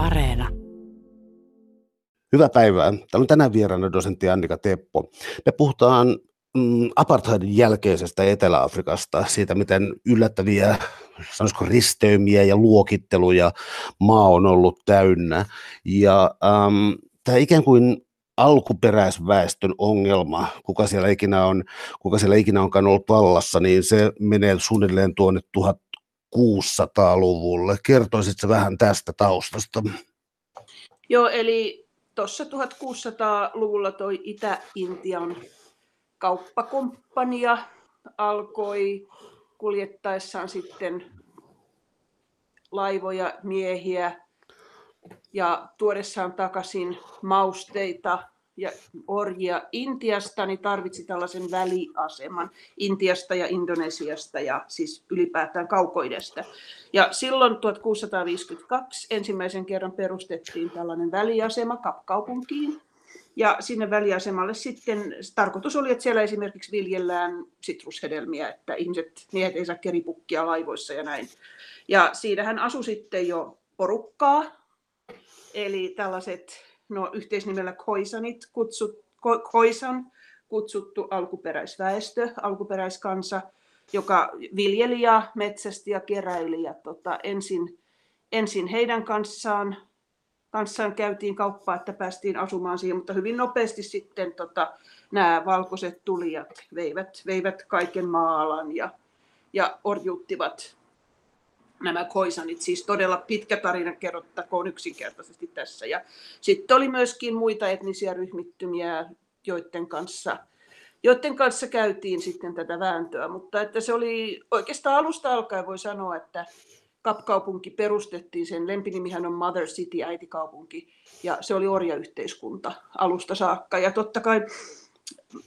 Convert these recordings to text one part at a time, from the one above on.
Areena. Hyvää päivää. Täällä on tänään vieraana dosentti Annika Teppo. Me puhutaan mm, apartheidin jälkeisestä Etelä-Afrikasta, siitä miten yllättäviä sanoisiko risteymiä ja luokitteluja maa on ollut täynnä. Ja ähm, tämä ikään kuin alkuperäisväestön ongelma, kuka siellä ikinä on, kuka siellä ikinä onkaan ollut vallassa, niin se menee suunnilleen tuonne 1600-luvulle. Kertoisitko vähän tästä taustasta? Joo, eli tuossa 1600-luvulla toi Itä-Intian kauppakomppania alkoi kuljettaessaan sitten laivoja, miehiä ja tuodessaan takaisin mausteita ja orjia Intiasta, niin tarvitsi tällaisen väliaseman Intiasta ja Indonesiasta ja siis ylipäätään kaukoidesta. Ja silloin 1652 ensimmäisen kerran perustettiin tällainen väliasema Kapkaupunkiin. Ja sinne väliasemalle sitten, tarkoitus oli, että siellä esimerkiksi viljellään sitrushedelmiä, että ihmiset, miehet ei saa keripukkia laivoissa ja näin. Ja siinähän asui sitten jo porukkaa, eli tällaiset no, yhteisnimellä koisanit, kutsut, ko, koisan kutsuttu alkuperäisväestö, alkuperäiskansa, joka viljeli ja metsästi ja keräili. Ja tota, ensin, ensin heidän kanssaan, kanssaan käytiin kauppaa, että päästiin asumaan siihen, mutta hyvin nopeasti sitten tota, nämä valkoiset tulijat veivät, veivät kaiken maalan ja, ja orjuuttivat nämä koisanit, siis todella pitkä tarina kerrottakoon yksinkertaisesti tässä. Ja sitten oli myöskin muita etnisiä ryhmittymiä, joiden kanssa, joiden kanssa käytiin sitten tätä vääntöä, mutta että se oli oikeastaan alusta alkaen voi sanoa, että Kapkaupunki perustettiin, sen lempinimihän on Mother City, äitikaupunki, ja se oli orjayhteiskunta alusta saakka. Ja totta kai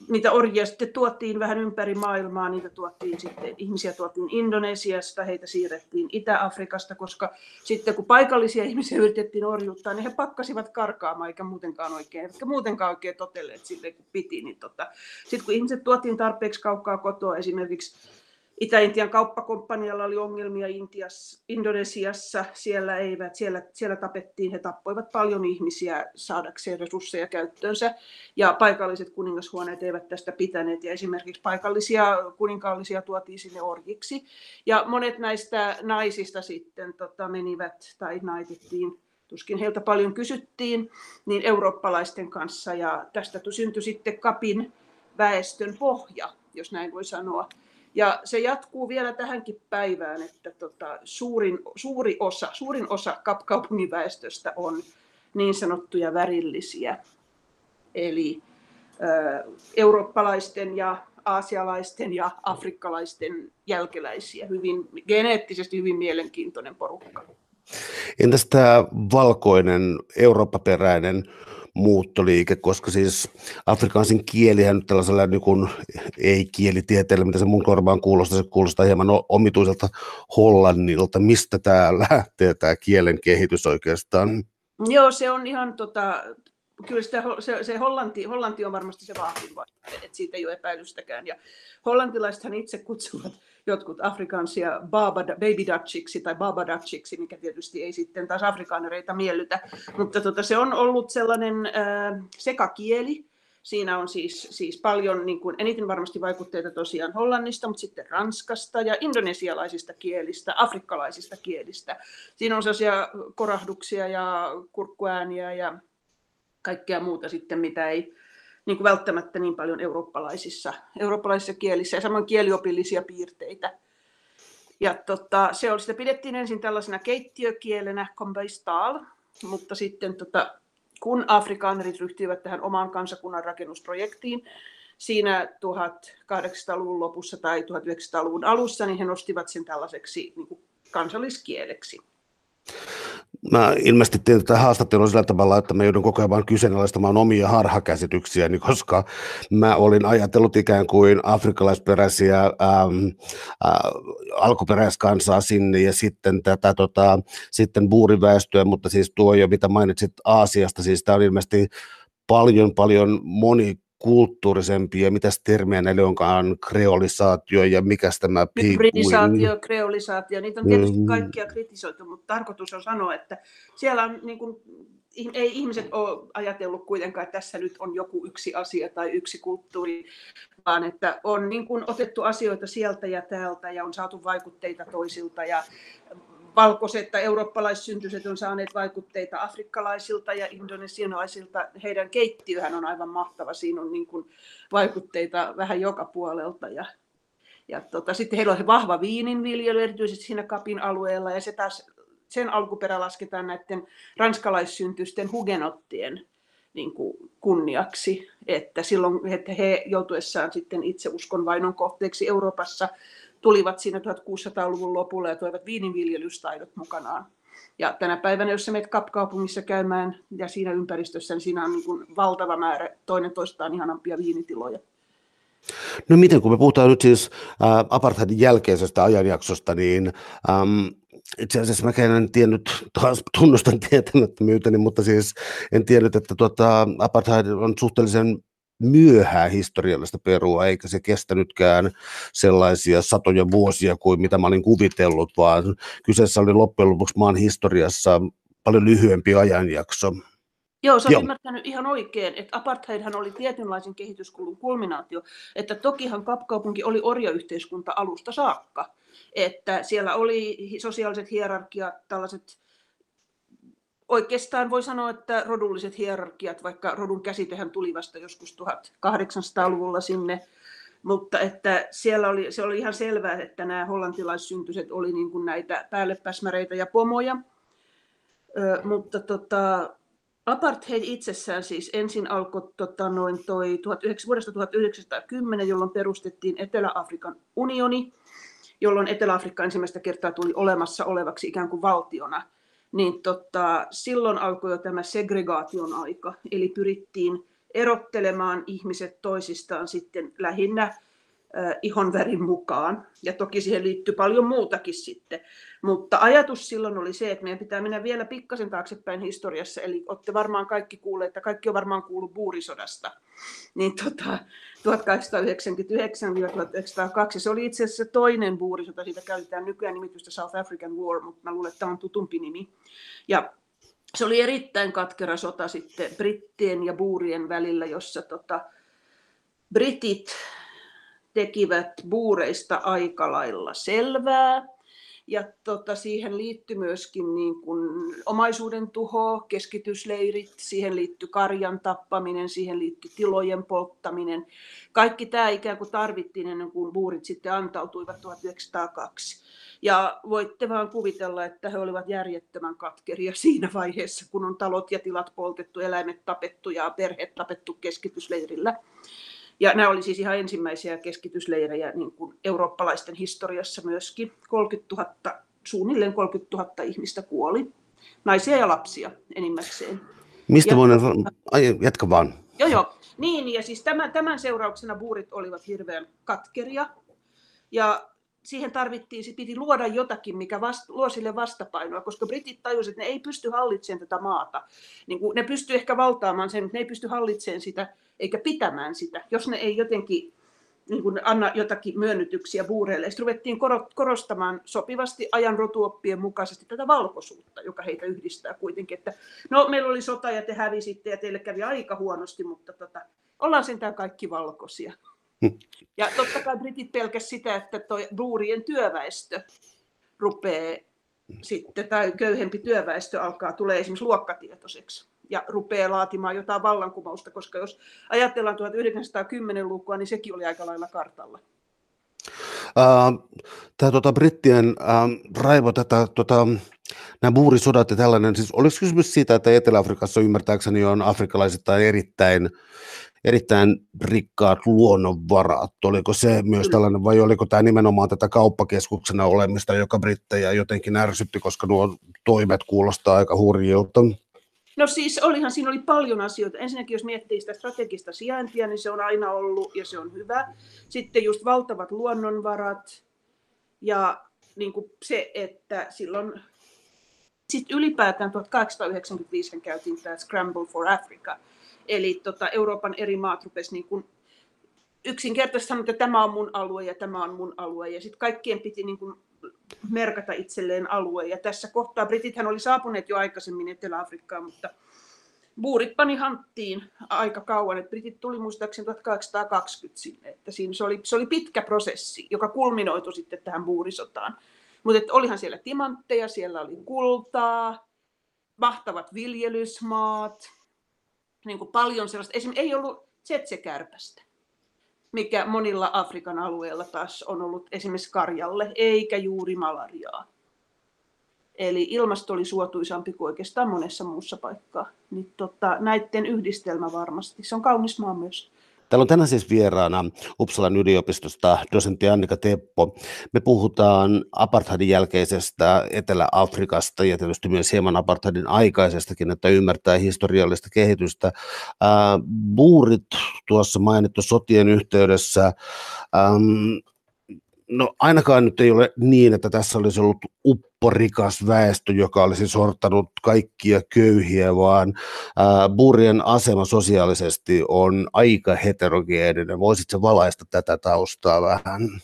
niitä orjia sitten tuotiin vähän ympäri maailmaa, niitä tuotiin sitten, ihmisiä tuotiin Indonesiasta, heitä siirrettiin Itä-Afrikasta, koska sitten kun paikallisia ihmisiä yritettiin orjuuttaa, niin he pakkasivat karkaamaan, eikä muutenkaan oikein, eikä muutenkaan oikein totelleet sille kun piti. Niin tota. Sitten kun ihmiset tuotiin tarpeeksi kaukaa kotoa, esimerkiksi Itä-Intian kauppakomppanialla oli ongelmia Intiassa, Indonesiassa, siellä, eivät, siellä, siellä tapettiin, he tappoivat paljon ihmisiä saadakseen resursseja käyttöönsä, ja paikalliset kuningashuoneet eivät tästä pitäneet, ja esimerkiksi paikallisia kuninkaallisia tuotiin sinne orjiksi, ja monet näistä naisista sitten tota, menivät tai naitettiin tuskin heiltä paljon kysyttiin, niin eurooppalaisten kanssa, ja tästä syntyi sitten Kapin väestön pohja, jos näin voi sanoa. Ja se jatkuu vielä tähänkin päivään, että tota, suurin, suuri osa, suurin osa kaupungin väestöstä on niin sanottuja värillisiä, eli ö, eurooppalaisten ja aasialaisten ja afrikkalaisten jälkeläisiä, hyvin geneettisesti hyvin mielenkiintoinen porukka. Entäs tämä valkoinen, eurooppaperäinen muuttoliike, koska siis afrikansin kielihän nyt tällaisella niin ei-kielitieteellä, mitä se mun korvaan kuulostaa, se kuulostaa hieman omituiselta hollannilta. Mistä tämä lähtee, tämä kielen kehitys oikeastaan? Joo, se on ihan tota, kyllä sitä, se, se Hollanti, Hollanti on varmasti se vahvin että siitä ei ole epäilystäkään. Ja hollantilaisethan itse kutsuvat jotkut afrikansia baby dutchiksi tai baba dutchiksi, mikä tietysti ei sitten taas afrikaanereita miellytä. Mutta tota, se on ollut sellainen äh, sekakieli. Siinä on siis, siis paljon, niin kuin, eniten varmasti vaikutteita tosiaan Hollannista, mutta sitten Ranskasta ja indonesialaisista kielistä, afrikkalaisista kielistä. Siinä on sellaisia korahduksia ja kurkkuääniä ja kaikkea muuta sitten, mitä ei niin kuin välttämättä niin paljon eurooppalaisissa, eurooppalaisissa kielissä ja samoin kieliopillisia piirteitä. Ja tota, se oli, sitä pidettiin ensin tällaisena keittiökielenä, kombeistal, mutta sitten tota, kun afrikaanerit ryhtyivät tähän oman kansakunnan rakennusprojektiin, siinä 1800-luvun lopussa tai 1900-luvun alussa, niin he nostivat sen tällaiseksi niin kuin kansalliskieleksi mä ilmeisesti teen tätä haastattelua sillä tavalla, että mä joudun koko ajan vaan kyseenalaistamaan omia harhakäsityksiäni, koska mä olin ajatellut ikään kuin afrikkalaisperäisiä ähm, äh, alkuperäiskansaa sinne ja sitten tätä tota, sitten buuriväestöä, mutta siis tuo jo mitä mainitsit Aasiasta, siis tämä on ilmeisesti paljon paljon moni kulttuurisempi ja mitä termiä näille onkaan, kreolisaatio ja mikä tämä Hybridisaatio, kreolisaatio, niitä on tietysti mm. kaikkia kritisoitu, mutta tarkoitus on sanoa, että siellä on niin kuin, ei ihmiset ole ajatellut kuitenkaan, että tässä nyt on joku yksi asia tai yksi kulttuuri, vaan että on niin kuin otettu asioita sieltä ja täältä ja on saatu vaikutteita toisilta ja valkoiset tai eurooppalaissyntyset on saaneet vaikutteita afrikkalaisilta ja indonesialaisilta. Heidän keittiöhän on aivan mahtava. Siinä on niin kuin vaikutteita vähän joka puolelta. Ja, ja tota, sitten heillä on se vahva viininviljely, erityisesti siinä Kapin alueella. Ja se taas, sen alkuperä lasketaan näiden ranskalaissyntysten hugenottien niin kuin kunniaksi, että silloin että he joutuessaan sitten itse uskonvainon kohteeksi Euroopassa tulivat siinä 1600-luvun lopulla ja toivat viininviljelystaidot mukanaan. Ja tänä päivänä, jos sä menet Kapkaupungissa käymään ja siinä ympäristössä, niin siinä on niin kuin valtava määrä toinen toistaan ihanampia viinitiloja. No miten, kun me puhutaan nyt siis äh, apartheidin jälkeisestä ajanjaksosta, niin ähm, itse asiassa mä en tiennyt, taas tunnustan tietämättömyyteni, mutta siis en tiennyt, että tuota, apartheid on suhteellisen myöhää historiallista perua, eikä se kestänytkään sellaisia satoja vuosia kuin mitä mä olin kuvitellut, vaan kyseessä oli loppujen lopuksi maan historiassa paljon lyhyempi ajanjakso. Joo, sä ymmärtänyt ihan oikein, että apartheidhan oli tietynlaisen kehityskulun kulminaatio, että tokihan Kapkaupunki oli orjayhteiskunta alusta saakka, että siellä oli sosiaaliset hierarkiat, tällaiset oikeastaan voi sanoa, että rodulliset hierarkiat, vaikka rodun käsitehän tuli vasta joskus 1800-luvulla sinne, mutta että siellä oli, se oli ihan selvää, että nämä hollantilaissyntyset oli niin kuin näitä päällepäsmäreitä ja pomoja. Ö, mutta tota, apartheid itsessään siis ensin alkoi tota, noin toi 19, vuodesta 1910, jolloin perustettiin Etelä-Afrikan unioni, jolloin Etelä-Afrikka ensimmäistä kertaa tuli olemassa olevaksi ikään kuin valtiona – niin tota, silloin alkoi jo tämä segregaation aika, eli pyrittiin erottelemaan ihmiset toisistaan sitten lähinnä ihonvärin mukaan. Ja toki siihen liittyy paljon muutakin sitten. Mutta ajatus silloin oli se, että meidän pitää mennä vielä pikkasen taaksepäin historiassa. Eli olette varmaan kaikki kuulleet, että kaikki on varmaan kuullut buurisodasta. Niin tota, 1899-1902, se oli itse asiassa toinen buurisota, siitä käytetään nykyään nimitystä South African War, mutta mä luulen, että tämä on tutumpi nimi. Ja se oli erittäin katkera sota sitten brittien ja buurien välillä, jossa tota, britit tekivät buureista aika lailla selvää. Ja tota, siihen liittyi myöskin niin kuin omaisuuden tuho, keskitysleirit, siihen liittyi karjan tappaminen, siihen liittyi tilojen polttaminen. Kaikki tämä ikään kuin tarvittiin ennen kuin buurit sitten antautuivat 1902. Ja voitte vaan kuvitella, että he olivat järjettömän katkeria siinä vaiheessa, kun on talot ja tilat poltettu, eläimet tapettu ja perheet tapettu keskitysleirillä. Ja nämä oli siis ihan ensimmäisiä keskitysleirejä niin kuin eurooppalaisten historiassa myöskin. 30 000, suunnilleen 30 000 ihmistä kuoli. Naisia ja lapsia enimmäkseen. Mistä voin... Ai, jatka vaan. Joo, joo. Niin, ja siis tämän, tämän seurauksena buurit olivat hirveän katkeria. Ja siihen tarvittiin, se piti luoda jotakin, mikä vast, luo sille vastapainoa, koska britit tajusivat, että ne ei pysty hallitsemaan tätä maata. Niin kuin ne pysty ehkä valtaamaan sen, mutta ne ei pysty hallitsemaan sitä eikä pitämään sitä, jos ne ei jotenkin niin kuin anna jotakin myönnytyksiä buureille. Sitten ruvettiin korostamaan sopivasti ajan rotuoppien mukaisesti tätä valkoisuutta, joka heitä yhdistää kuitenkin. Että, no, meillä oli sota ja te hävisitte ja teille kävi aika huonosti, mutta tota, ollaan sentään kaikki valkoisia. Ja totta kai britit pelkäs sitä, että toi buurien työväestö rupeaa sitten, tai köyhempi työväestö alkaa tulee esimerkiksi luokkatietoiseksi ja rupeaa laatimaan jotain vallankumousta, koska jos ajatellaan 1910-lukua, niin sekin oli aika lailla kartalla. Tämä tota, brittien uh, raivo, tätä, tota, nämä buurisodat ja tällainen, siis oliko kysymys siitä, että Etelä-Afrikassa ymmärtääkseni on tai erittäin, erittäin rikkaat luonnonvarat, oliko se myös tällainen vai oliko tämä nimenomaan tätä kauppakeskuksena olemista, joka brittejä jotenkin ärsytti, koska nuo toimet kuulostaa aika hurjilta? No siis olihan siinä oli paljon asioita. Ensinnäkin jos miettii sitä strategista sijaintia, niin se on aina ollut ja se on hyvä. Sitten just valtavat luonnonvarat ja niin kuin se, että silloin sitten ylipäätään 1895 käytiin tämä Scramble for Africa. Eli tota, Euroopan eri maat rupesivat niin kuin yksinkertaisesti sanoa, että tämä on mun alue ja tämä on mun alue. Ja sitten kaikkien piti niin kuin merkata itselleen alue. Ja tässä kohtaa Britithän oli saapuneet jo aikaisemmin Etelä-Afrikkaan, mutta buurit pani hanttiin aika kauan. että Britit tuli muistaakseni 1820 sinne. Että siinä se, oli, se oli pitkä prosessi, joka kulminoitui sitten tähän buurisotaan. Mutta olihan siellä timantteja, siellä oli kultaa, mahtavat viljelysmaat, niin kuin paljon sellaista. Esimerkiksi ei ollut tsetsekärpästä mikä monilla Afrikan alueilla taas on ollut esimerkiksi karjalle, eikä juuri malariaa. Eli ilmasto oli suotuisampi kuin oikeastaan monessa muussa paikkaa. Niin tota, näiden yhdistelmä varmasti. Se on kaunis maa myös. Täällä on tänään siis vieraana Uppsalan yliopistosta dosentti Annika Teppo. Me puhutaan apartheidin jälkeisestä Etelä-Afrikasta ja tietysti myös hieman apartheidin aikaisestakin, että ymmärtää historiallista kehitystä. Buurit tuossa mainittu sotien yhteydessä No ainakaan nyt ei ole niin, että tässä olisi ollut upporikas väestö, joka olisi sortanut kaikkia köyhiä, vaan ää, Burien asema sosiaalisesti on aika heterogeeninen. Voisitko valaista tätä taustaa vähän?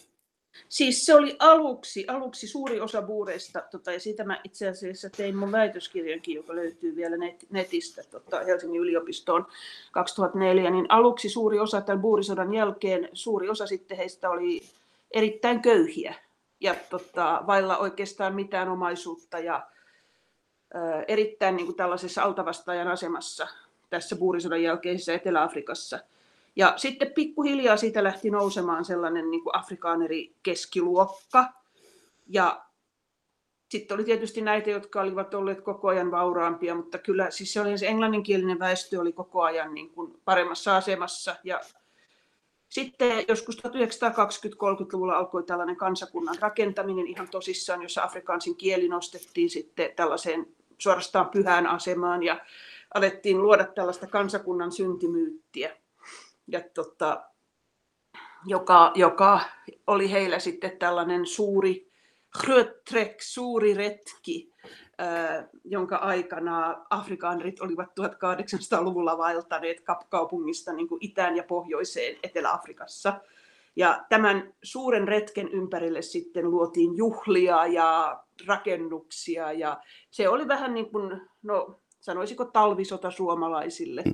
Siis se oli aluksi, aluksi suuri osa buureista, tota, ja siitä mä itse asiassa tein mun väitöskirjankin, joka löytyy vielä net, netistä tota, Helsingin yliopistoon 2004, niin aluksi suuri osa tämän buurisodan jälkeen, suuri osa sitten heistä oli erittäin köyhiä ja tota, vailla oikeastaan mitään omaisuutta ja ä, erittäin niin kuin tällaisessa altavastajan asemassa tässä buurisodan jälkeisessä Etelä-Afrikassa. Ja sitten pikkuhiljaa siitä lähti nousemaan sellainen niin kuin afrikaaneri keskiluokka. Ja sitten oli tietysti näitä, jotka olivat olleet koko ajan vauraampia, mutta kyllä siis se, oli, se englanninkielinen väestö oli koko ajan niin kuin paremmassa asemassa ja sitten joskus 1920-30-luvulla alkoi tällainen kansakunnan rakentaminen ihan tosissaan, jossa afrikaansin kieli nostettiin sitten tällaiseen suorastaan pyhään asemaan ja alettiin luoda tällaista kansakunnan syntimyyttiä, ja tota, joka, joka oli heillä sitten tällainen suuri suuri retki, jonka aikana afrikaanrit olivat 1800-luvulla vaeltaneet kapkaupungista niin kuin itään ja pohjoiseen Etelä-Afrikassa. Ja tämän suuren retken ympärille sitten luotiin juhlia ja rakennuksia ja se oli vähän niin kuin, no sanoisiko talvisota suomalaisille mm.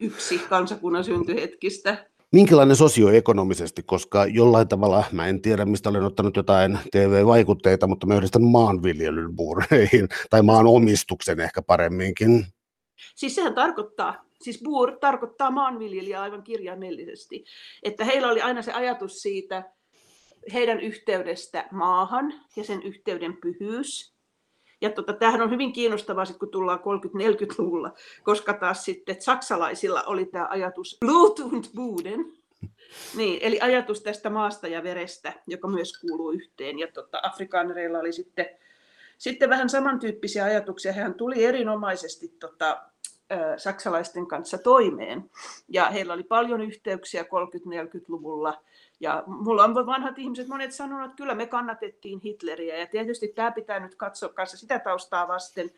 yksi kansakunnan syntyhetkistä minkälainen sosioekonomisesti, koska jollain tavalla, mä en tiedä mistä olen ottanut jotain TV-vaikutteita, mutta mä yhdistän maanviljelyn buureihin, tai maan omistuksen ehkä paremminkin. Siis sehän tarkoittaa, siis buur tarkoittaa maanviljelijä aivan kirjaimellisesti, että heillä oli aina se ajatus siitä heidän yhteydestä maahan ja sen yhteyden pyhyys, ja tota, tämähän on hyvin kiinnostavaa, sit, kun tullaan 30-40-luvulla, koska taas sitten saksalaisilla oli tämä ajatus Blut und Buden, niin, eli ajatus tästä maasta ja verestä, joka myös kuuluu yhteen. Ja tota, afrikaanereilla oli sitten, sitten vähän samantyyppisiä ajatuksia. Hän tuli erinomaisesti tota, saksalaisten kanssa toimeen. Ja heillä oli paljon yhteyksiä 30-40-luvulla ja mulla on vanhat ihmiset, monet sanonut, että kyllä me kannatettiin Hitleriä. Ja tietysti tämä pitää nyt katsoa kanssa sitä taustaa vasten,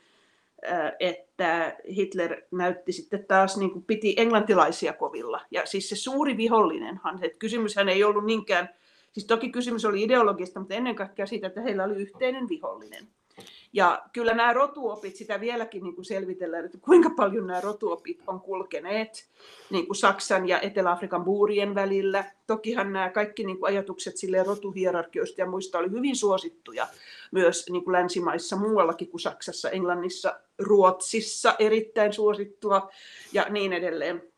äh, että Hitler näytti sitten taas, niin kuin piti englantilaisia kovilla. Ja siis se suuri vihollinenhan, että kysymyshän ei ollut niinkään, siis toki kysymys oli ideologista, mutta ennen kaikkea siitä, että heillä oli yhteinen vihollinen. Ja kyllä nämä rotuopit, sitä vieläkin niin kuin selvitellään, että kuinka paljon nämä rotuopit on kulkeneet niin kuin Saksan ja Etelä-Afrikan buurien välillä. Tokihan nämä kaikki niin kuin ajatukset sille rotuhierarkioista ja muista oli hyvin suosittuja myös niin kuin länsimaissa muuallakin kuin Saksassa, Englannissa, Ruotsissa erittäin suosittua ja niin edelleen.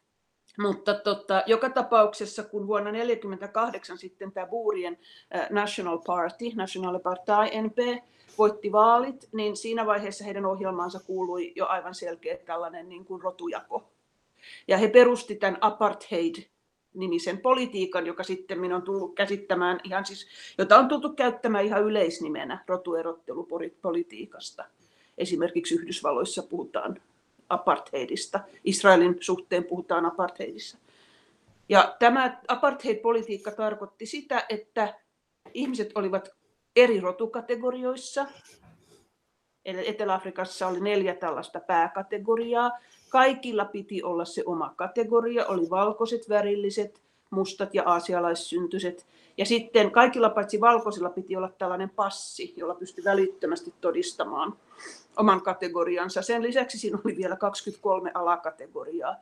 Mutta tota, joka tapauksessa, kun vuonna 1948 sitten tämä Buurien National Party, National Party NP, voitti vaalit, niin siinä vaiheessa heidän ohjelmaansa kuului jo aivan selkeä tällainen niin kuin rotujako. Ja he perusti tämän apartheid nimisen politiikan, joka sitten on tullut käsittämään ihan siis, jota on tultu käyttämään ihan yleisnimenä rotuerottelupolitiikasta. Esimerkiksi Yhdysvalloissa puhutaan apartheidista, Israelin suhteen puhutaan apartheidissa. Ja tämä apartheid-politiikka tarkoitti sitä, että ihmiset olivat eri rotukategorioissa. Etelä-Afrikassa oli neljä tällaista pääkategoriaa. Kaikilla piti olla se oma kategoria, oli valkoiset, värilliset, mustat ja aasialaissyntyset. Ja sitten kaikilla paitsi valkoisilla piti olla tällainen passi, jolla pystyi välittömästi todistamaan oman kategoriansa. Sen lisäksi siinä oli vielä 23 alakategoriaa.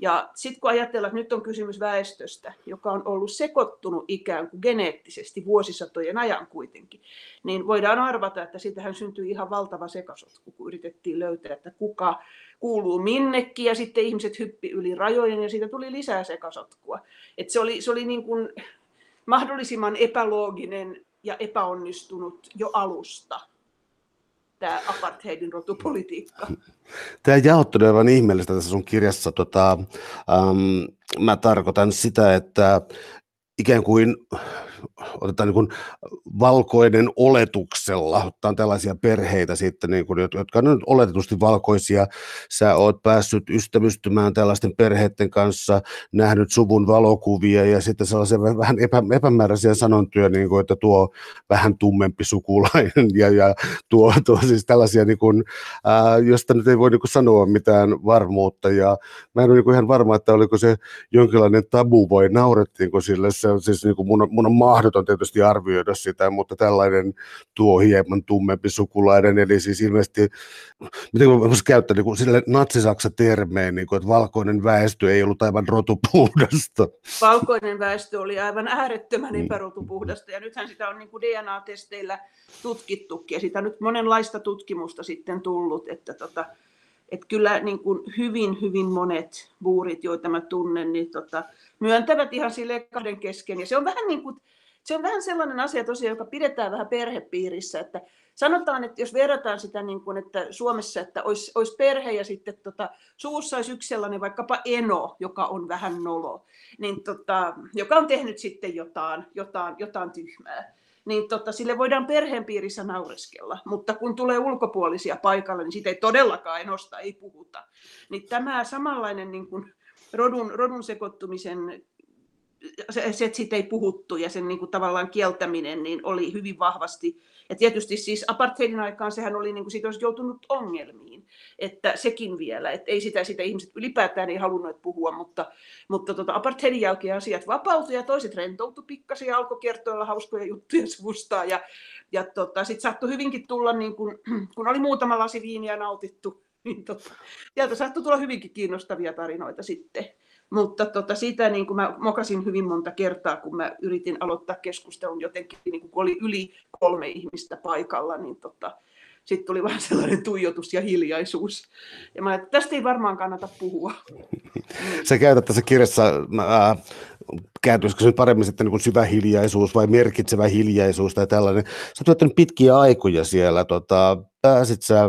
Ja sitten kun ajatellaan, että nyt on kysymys väestöstä, joka on ollut sekoittunut ikään kuin geneettisesti vuosisatojen ajan kuitenkin, niin voidaan arvata, että siitähän syntyi ihan valtava sekasotku, kun yritettiin löytää, että kuka kuuluu minnekin, ja sitten ihmiset hyppi yli rajojen, ja siitä tuli lisää sekasotkua. Et se oli, se oli niin kuin mahdollisimman epälooginen ja epäonnistunut jo alusta tämä apartheidin rotupolitiikka. Tämä jaottelu on ihmeellistä tässä sun kirjassa. Tota, ähm, mä tarkoitan sitä, että ikään kuin otetaan niin kuin valkoinen oletuksella, ottaa tällaisia perheitä sitten, niin kuin, jotka on oletetusti valkoisia, sä oot päässyt ystävystymään tällaisten perheiden kanssa, nähnyt suvun valokuvia ja sitten sellaisia vähän epä, epämääräisiä sanontyö, niin kuin, että tuo vähän tummempi sukulainen ja, ja tuo, tuo siis tällaisia, niin kuin, ää, josta nyt ei voi niin kuin sanoa mitään varmuutta. Ja mä en ole niin kuin ihan varma, että oliko se jonkinlainen tabu vai naurettiinko sille, se on siis niin kuin mun, mun on mahdoton tietysti arvioida sitä, mutta tällainen tuo hieman tummempi sukulainen, eli siis ilmeisesti, miten voisi käyttää niin kuin sille natsisaksa termeen, niin kuin, että valkoinen väestö ei ollut aivan rotupuhdasta. Valkoinen väestö oli aivan äärettömän mm. epärotupuhdasta, ja nythän sitä on niin kuin DNA-testeillä tutkittukin, ja sitä on nyt monenlaista tutkimusta sitten tullut, että tota, että kyllä niin kuin hyvin, hyvin monet buurit, joita mä tunnen, niin tota, myöntävät ihan sille kahden kesken. Ja se on vähän niin kuin, se on vähän sellainen asia tosiaan, joka pidetään vähän perhepiirissä, että sanotaan, että jos verrataan sitä niin kuin, että Suomessa, että olisi, olisi perhe ja sitten tota, suussa olisi yksi sellainen vaikkapa eno, joka on vähän nolo, niin tota, joka on tehnyt sitten jotain, jotain, jotain tyhmää niin tota, sille voidaan perheen piirissä naureskella, mutta kun tulee ulkopuolisia paikalle, niin siitä ei todellakaan enosta, ei puhuta. Niin tämä samanlainen niin kuin rodun, rodun sekoittumisen se, se, että siitä ei puhuttu ja sen niin kuin tavallaan kieltäminen niin oli hyvin vahvasti. Ja tietysti siis apartheidin aikaan sehän oli, niin kuin siitä olisi joutunut ongelmiin, että sekin vielä, että ei sitä, sitä ihmiset ylipäätään ei halunnut puhua, mutta, mutta tota, apartheidin jälkeen asiat vapautui ja toiset rentoutu pikkasen ja alkoi kertoilla hauskoja juttuja suvustaan ja, ja tota, sitten saattoi hyvinkin tulla, niin kun, kun oli muutama lasi viiniä nautittu, niin tota, sieltä saattoi tulla hyvinkin kiinnostavia tarinoita sitten. Mutta tota, sitä niin kuin mä mokasin hyvin monta kertaa, kun mä yritin aloittaa keskustelun jotenkin, niin kun oli yli kolme ihmistä paikalla, niin tota, sitten tuli vähän sellainen tuijotus ja hiljaisuus. Ja mä että tästä ei varmaan kannata puhua. Sä käytät tässä kirjassa, äh, kääntyisikö se paremmin sitten niin kuin syvä hiljaisuus vai merkitsevä hiljaisuus tai tällainen. Sä oot pitkiä aikoja siellä, tota, pääsit sä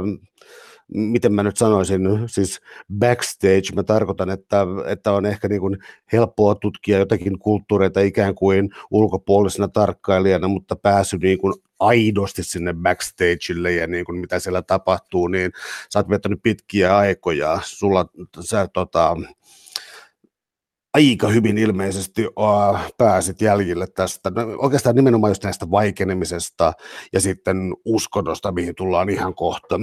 miten mä nyt sanoisin, siis backstage, mä tarkoitan, että, että on ehkä niin kuin helppoa tutkia jotakin kulttuureita ikään kuin ulkopuolisena tarkkailijana, mutta pääsy niin kuin aidosti sinne backstageille ja niin kuin mitä siellä tapahtuu, niin sä oot viettänyt pitkiä aikoja, sulla sä tota, aika hyvin ilmeisesti pääsit jäljille tästä, no, oikeastaan nimenomaan just näistä vaikenemisesta ja sitten uskonnosta, mihin tullaan ihan kohta.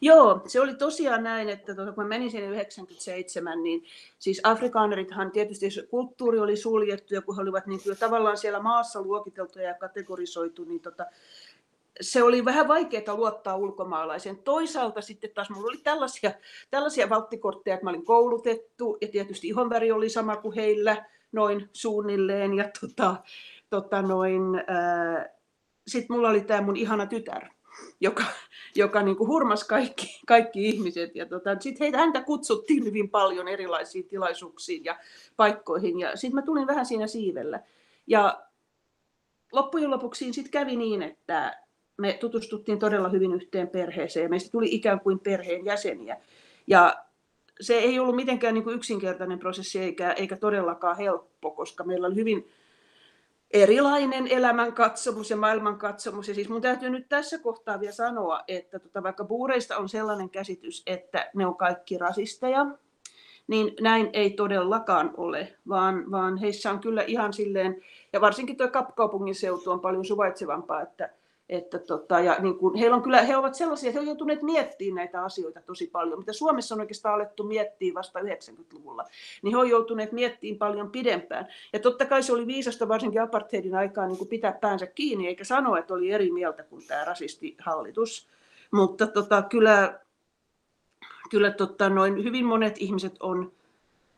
Joo, se oli tosiaan näin, että tuota, kun menin sinne 97, niin siis afrikaanerithan tietysti kulttuuri oli suljettu ja kun he olivat niin kuin tavallaan siellä maassa luokiteltuja ja kategorisoitu, niin tota, se oli vähän vaikeaa luottaa ulkomaalaisen. Toisaalta sitten taas minulla oli tällaisia, tällaisia valttikortteja, että mä olin koulutettu ja tietysti ihonväri oli sama kuin heillä noin suunnilleen. Ja tota, tota noin, sitten mulla oli tämä mun ihana tytär, joka, joka niin kuin hurmasi kaikki, kaikki ihmiset. Ja tota, sitten heitä, häntä kutsuttiin hyvin paljon erilaisiin tilaisuuksiin ja paikkoihin. Ja sitten mä tulin vähän siinä siivellä. Ja loppujen lopuksi sitten kävi niin, että me tutustuttiin todella hyvin yhteen perheeseen. Meistä tuli ikään kuin perheen jäseniä. Ja se ei ollut mitenkään niin kuin yksinkertainen prosessi eikä, eikä todellakaan helppo, koska meillä oli hyvin erilainen elämänkatsomus ja maailmankatsomus. Ja siis mun täytyy nyt tässä kohtaa vielä sanoa, että tota, vaikka buureista on sellainen käsitys, että ne on kaikki rasisteja, niin näin ei todellakaan ole, vaan, vaan heissä on kyllä ihan silleen, ja varsinkin tuo Kapkaupungin seutu on paljon suvaitsevampaa, että Että tota, ja niin kuin, heillä on kyllä, he ovat sellaisia, he ovat joutuneet miettimään näitä asioita tosi paljon, mitä Suomessa on oikeastaan alettu miettiä vasta 90-luvulla, niin he ovat joutuneet miettimään paljon pidempään. Ja totta kai se oli viisasta varsinkin apartheidin aikaa niin kuin pitää päänsä kiinni, eikä sanoa, että oli eri mieltä kuin tämä rasistihallitus. Mutta tota, kyllä, kyllä tota, noin hyvin monet ihmiset on,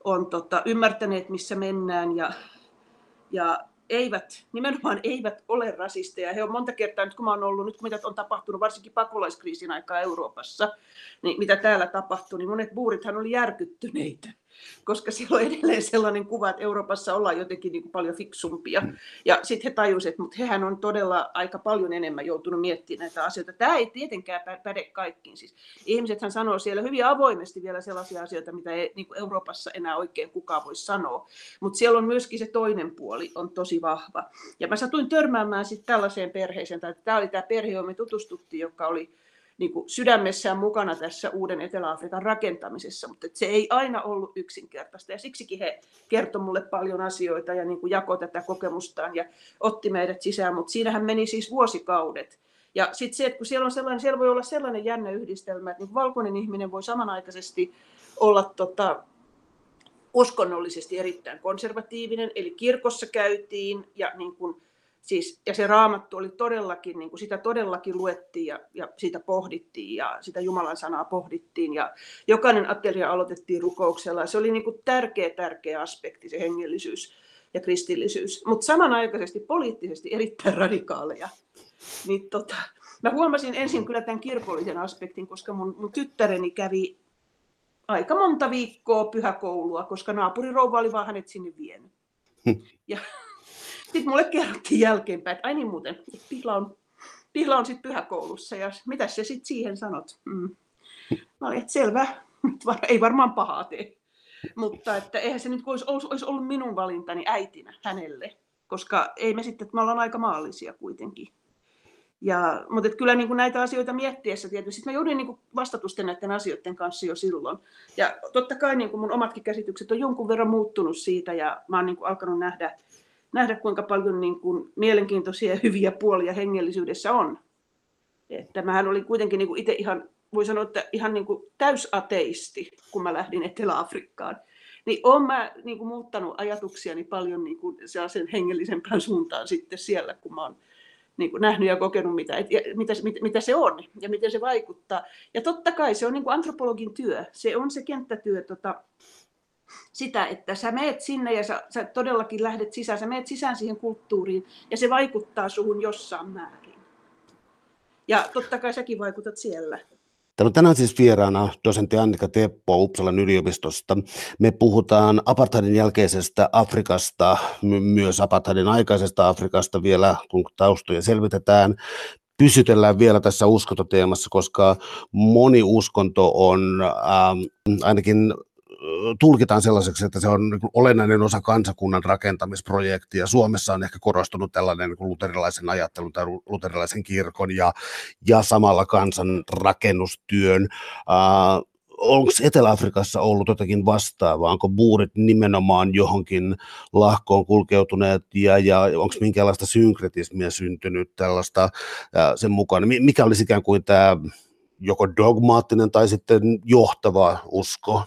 on tota, ymmärtäneet, missä mennään ja, ja eivät, nimenomaan eivät ole rasisteja. He on monta kertaa, nyt kun mä olen ollut, nyt kun mitä on tapahtunut, varsinkin pakolaiskriisin aikaa Euroopassa, niin mitä täällä tapahtui, niin monet buurithan oli järkyttyneitä koska siellä on edelleen sellainen kuva, että Euroopassa ollaan jotenkin niin kuin paljon fiksumpia. Mm. Ja sitten he tajusivat, että mutta hehän on todella aika paljon enemmän joutunut miettimään näitä asioita. Tämä ei tietenkään päde kaikkiin. Siis ihmisethän sanoo siellä hyvin avoimesti vielä sellaisia asioita, mitä ei niin kuin Euroopassa enää oikein kukaan voi sanoa. Mutta siellä on myöskin se toinen puoli, on tosi vahva. Ja mä satuin törmäämään sitten tällaiseen perheeseen, tai tämä oli tämä perhe, johon me tutustuttiin, joka oli niin kuin sydämessään mukana tässä uuden Etelä-Afrikan rakentamisessa, mutta se ei aina ollut yksinkertaista. Ja siksikin he kertoi mulle paljon asioita ja niin kuin jakoi tätä kokemustaan ja otti meidät sisään, mutta siinähän meni siis vuosikaudet. Ja sitten se, että kun siellä, on sellainen, siellä voi olla sellainen jännä yhdistelmä, että niin valkoinen ihminen voi samanaikaisesti olla tota, uskonnollisesti erittäin konservatiivinen, eli kirkossa käytiin ja niin kuin Siis, ja se raamattu oli todellakin, niin kuin sitä todellakin luettiin ja, ja sitä pohdittiin ja sitä Jumalan sanaa pohdittiin ja jokainen ateria aloitettiin rukouksella. Se oli niin kuin tärkeä, tärkeä aspekti, se hengellisyys ja kristillisyys, mutta samanaikaisesti poliittisesti erittäin radikaaleja. Niin tota, mä huomasin ensin kyllä tämän kirkollisen aspektin, koska mun, mun tyttäreni kävi aika monta viikkoa pyhäkoulua, koska naapurirouva oli vaan hänet sinne vienyt. Ja sitten mulle kerrottiin jälkeenpäin, että ai niin muuten, Pihla on, Pihla on sitten pyhäkoulussa ja mitä se sitten siihen sanot? Mm. No että selvä, ei varmaan pahaa tee. Mutta että eihän se nyt olisi, olisi ollut minun valintani äitinä hänelle, koska ei me sitten, että me ollaan aika maallisia kuitenkin. Ja, mutta että kyllä niin kuin näitä asioita miettiessä tietysti, mä joudun niin kuin vastatusten näiden asioiden kanssa jo silloin. Ja totta kai niin kuin mun omatkin käsitykset on jonkun verran muuttunut siitä ja mä oon niin kuin alkanut nähdä nähdä, kuinka paljon niin kuin mielenkiintoisia ja hyviä puolia hengellisyydessä on. Että mähän olin kuitenkin niin kuin itse ihan, voi sanoa, että ihan niin kuin täysateisti, kun mä lähdin Etelä-Afrikkaan. Niin olen mä niin kuin muuttanut ajatuksiani paljon niin kuin sellaisen hengellisempään suuntaan sitten siellä, kun mä oon niin kuin nähnyt ja kokenut, mitä, et, ja, mitä, mitä, mitä se on ja miten se vaikuttaa. Ja totta kai se on niin kuin antropologin työ. Se on se kenttätyö tota, sitä, että sä meet sinne ja sä, sä todellakin lähdet sisään, sä meet sisään siihen kulttuuriin ja se vaikuttaa suhun jossain määrin. Ja totta kai säkin vaikutat siellä. On tänään siis vieraana dosentti Annika Teppo Uppsalan yliopistosta. Me puhutaan apartheidin jälkeisestä Afrikasta, myös apartheidin aikaisesta Afrikasta vielä, kun taustoja selvitetään. Pysytellään vielä tässä uskontoteemassa, koska moni uskonto on ähm, ainakin tulkitaan sellaiseksi, että se on niin olennainen osa kansakunnan rakentamisprojektia. Suomessa on ehkä korostunut tällainen niin luterilaisen ajattelun tai luterilaisen kirkon ja, ja samalla kansan rakennustyön. Uh, onko Etelä-Afrikassa ollut jotakin vastaavaa? Onko buurit nimenomaan johonkin lahkoon kulkeutuneet ja, ja onko minkälaista synkretismia syntynyt tällaista ää, sen mukaan? Mikä olisi ikään kuin tämä joko dogmaattinen tai sitten johtava usko?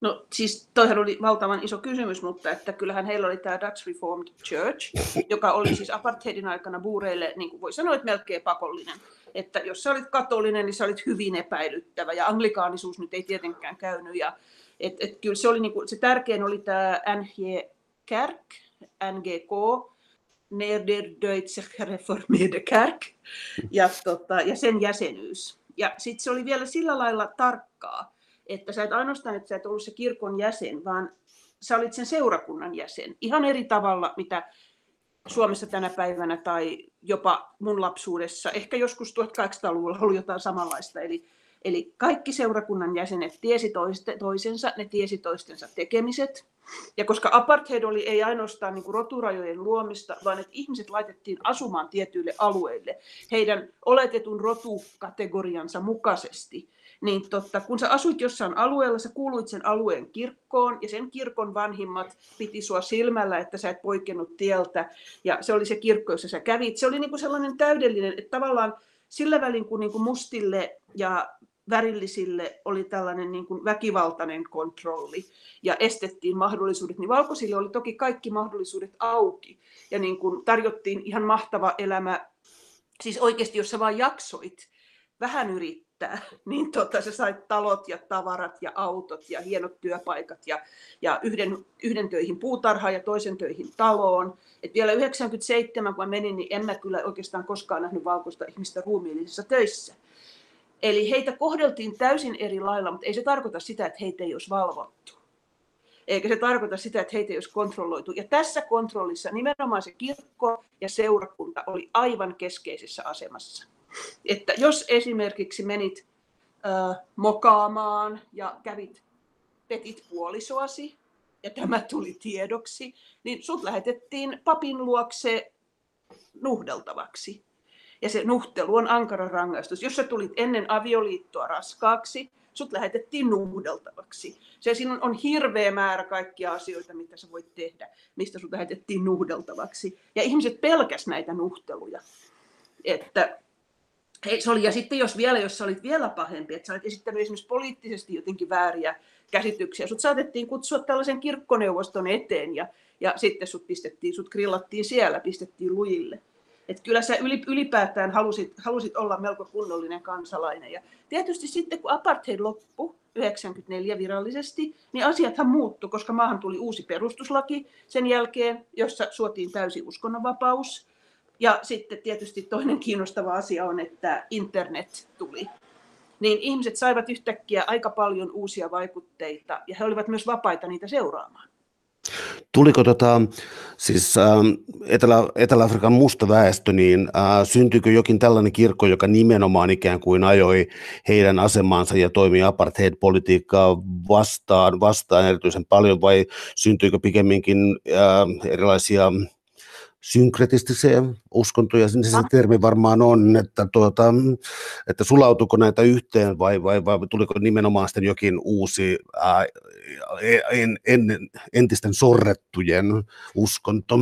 No siis toihan oli valtavan iso kysymys, mutta että kyllähän heillä oli tämä Dutch Reformed Church, joka oli siis apartheidin aikana buureille, niin kuin voi sanoa, että melkein pakollinen. Että jos sä olit katolinen, niin sä olit hyvin epäilyttävä ja anglikaanisuus nyt ei tietenkään käynyt. Ja, et, et kyllä se, oli niin kuin, se tärkein oli tämä NG Kerk, NGK, Nederdeutsche Reformierte Kerk, ja, tota, ja sen jäsenyys. Ja sitten se oli vielä sillä lailla tarkkaa, että sä et ainoastaan, että sä et ollut se kirkon jäsen, vaan sä olit sen seurakunnan jäsen. Ihan eri tavalla, mitä Suomessa tänä päivänä tai jopa mun lapsuudessa, ehkä joskus 1800-luvulla oli jotain samanlaista. Eli, eli kaikki seurakunnan jäsenet tiesi toiste, toisensa, ne tiesi toistensa tekemiset. Ja koska apartheid oli ei ainoastaan niin roturajojen luomista, vaan että ihmiset laitettiin asumaan tietyille alueille heidän oletetun rotukategoriansa mukaisesti, niin totta, kun sä asuit jossain alueella, sä kuuluit sen alueen kirkkoon ja sen kirkon vanhimmat piti sua silmällä, että sä et poikennut tieltä ja se oli se kirkko, jossa sä kävit. Se oli niin kuin sellainen täydellinen, että tavallaan sillä välin kun niin kuin mustille ja värillisille oli tällainen niin kuin väkivaltainen kontrolli ja estettiin mahdollisuudet, niin valkoisille oli toki kaikki mahdollisuudet auki ja niin kuin tarjottiin ihan mahtava elämä. Siis oikeasti, jos sä vaan jaksoit vähän yrittää, niin tota, sä sait talot ja tavarat ja autot ja hienot työpaikat ja, ja yhden, yhden töihin puutarhaan ja toisen töihin taloon. Et vielä 97, kun mä menin, niin en mä kyllä oikeastaan koskaan nähnyt valkoista ihmistä ruumiillisissa töissä. Eli heitä kohdeltiin täysin eri lailla, mutta ei se tarkoita sitä, että heitä ei olisi valvottu. Eikä se tarkoita sitä, että heitä ei olisi kontrolloitu. Ja tässä kontrollissa nimenomaan se kirkko ja seurakunta oli aivan keskeisessä asemassa. Että jos esimerkiksi menit äh, mokaamaan ja kävit, petit puolisoasi, ja tämä tuli tiedoksi, niin sut lähetettiin papin luokse nuhdeltavaksi. Ja se nuhtelu on ankara rangaistus. Jos sä tulit ennen avioliittoa raskaaksi, sut lähetettiin nuhdeltavaksi. Se siinä on, hirveä määrä kaikkia asioita, mitä sä voit tehdä, mistä sut lähetettiin nuhdeltavaksi. Ja ihmiset pelkäs näitä nuhteluja. Että se oli, ja sitten jos vielä, jos sä olit vielä pahempi, että sä olit esittänyt esimerkiksi poliittisesti jotenkin vääriä käsityksiä, sut saatettiin kutsua tällaisen kirkkoneuvoston eteen ja, ja sitten sut pistettiin, sut grillattiin siellä, pistettiin lujille. Että kyllä sä ylipäätään halusit, halusit olla melko kunnollinen kansalainen. Ja tietysti sitten kun apartheid loppui 94 virallisesti, niin asiathan muuttu, koska maahan tuli uusi perustuslaki sen jälkeen, jossa suotiin täysi uskonnonvapaus. Ja sitten tietysti toinen kiinnostava asia on, että internet tuli. Niin ihmiset saivat yhtäkkiä aika paljon uusia vaikutteita ja he olivat myös vapaita niitä seuraamaan. Tuliko tota, siis äh, Etelä, Etelä-Afrikan musta väestö, niin äh, syntyykö jokin tällainen kirkko, joka nimenomaan ikään kuin ajoi heidän asemaansa ja toimi apartheid-politiikkaa vastaan, vastaan erityisen paljon, vai syntyykö pikemminkin äh, erilaisia synkretistisiä uskontoja, se se termi varmaan on, että, tuota, että sulautuko näitä yhteen vai, vai, vai tuliko nimenomaan sitten jokin uusi ää, en, en, entisten sorrettujen uskonto?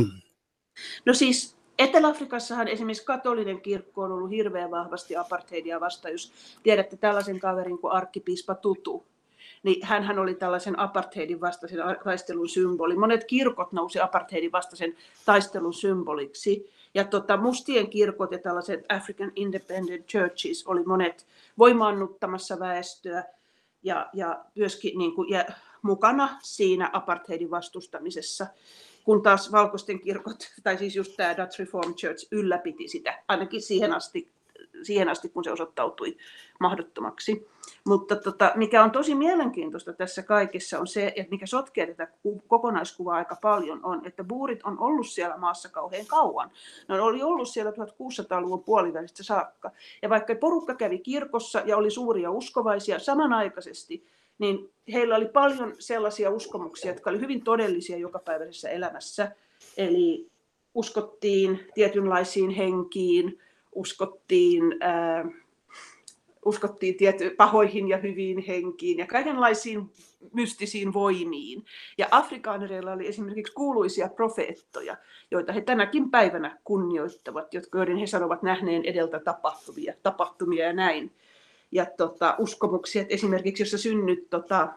No siis Etelä-Afrikassahan esimerkiksi katolinen kirkko on ollut hirveän vahvasti apartheidia vastaan, jos tiedätte tällaisen kaverin kuin arkkipiispa Tutu, niin hän oli tällaisen apartheidin vastaisen taistelun symboli. Monet kirkot nousi apartheidin vastaisen taistelun symboliksi. Ja tota, mustien kirkot ja tällaiset African Independent Churches oli monet voimaannuttamassa väestöä ja, ja myöskin niin kuin, ja mukana siinä apartheidin vastustamisessa kun taas valkoisten kirkot, tai siis just tämä Dutch Reform Church ylläpiti sitä, ainakin siihen asti, siihen asti kun se osoittautui mahdottomaksi. Mutta tota, mikä on tosi mielenkiintoista tässä kaikessa on se, että mikä sotkee tätä kokonaiskuvaa aika paljon on, että buurit on ollut siellä maassa kauhean kauan. Ne oli ollut siellä 1600-luvun puolivälistä saakka. Ja vaikka porukka kävi kirkossa ja oli suuria uskovaisia samanaikaisesti, niin heillä oli paljon sellaisia uskomuksia, jotka oli hyvin todellisia jokapäiväisessä elämässä. Eli uskottiin tietynlaisiin henkiin, uskottiin... Ää, uskottiin tiety, pahoihin ja hyviin henkiin ja kaikenlaisiin mystisiin voimiin. Ja afrikaanereilla oli esimerkiksi kuuluisia profeettoja, joita he tänäkin päivänä kunnioittavat, joiden he sanovat nähneen edeltä tapahtumia, tapahtumia ja näin. Ja tota, uskomuksia, että esimerkiksi jos sä synnyt, tota,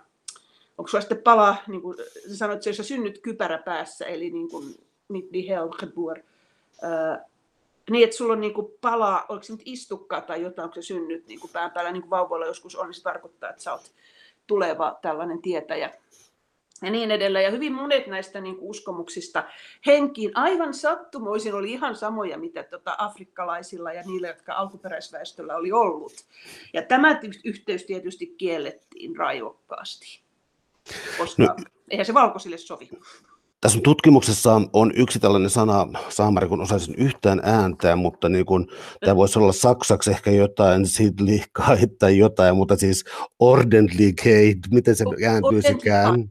onko sulla sitten pala, niin kuin sanoit, jos sä synnyt kypärä päässä, eli niin kuin, niin hel, niin, että sulla on niin kuin palaa, oliko se nyt istukkaa tai jotain, onko se synnyt niin kuin pään päällä, niin kuin vauvoilla joskus on, niin se tarkoittaa, että sä oot tuleva tällainen tietäjä ja niin edelleen. Ja hyvin monet näistä niin kuin uskomuksista henkiin aivan sattumoisin oli ihan samoja, mitä tota afrikkalaisilla ja niillä, jotka alkuperäisväestöllä oli ollut. Ja tämä yhteys tietysti kiellettiin raivokkaasti, koska no. eihän se valkoisille sovi. Tässä tutkimuksessa on yksi tällainen sana, saamari, kun osaisin yhtään ääntää, mutta niin kuin, tämä voisi olla saksaksi ehkä jotain Sidlichkeit tai jotain, mutta siis Ordentlichkeit, miten se ääntyisikään?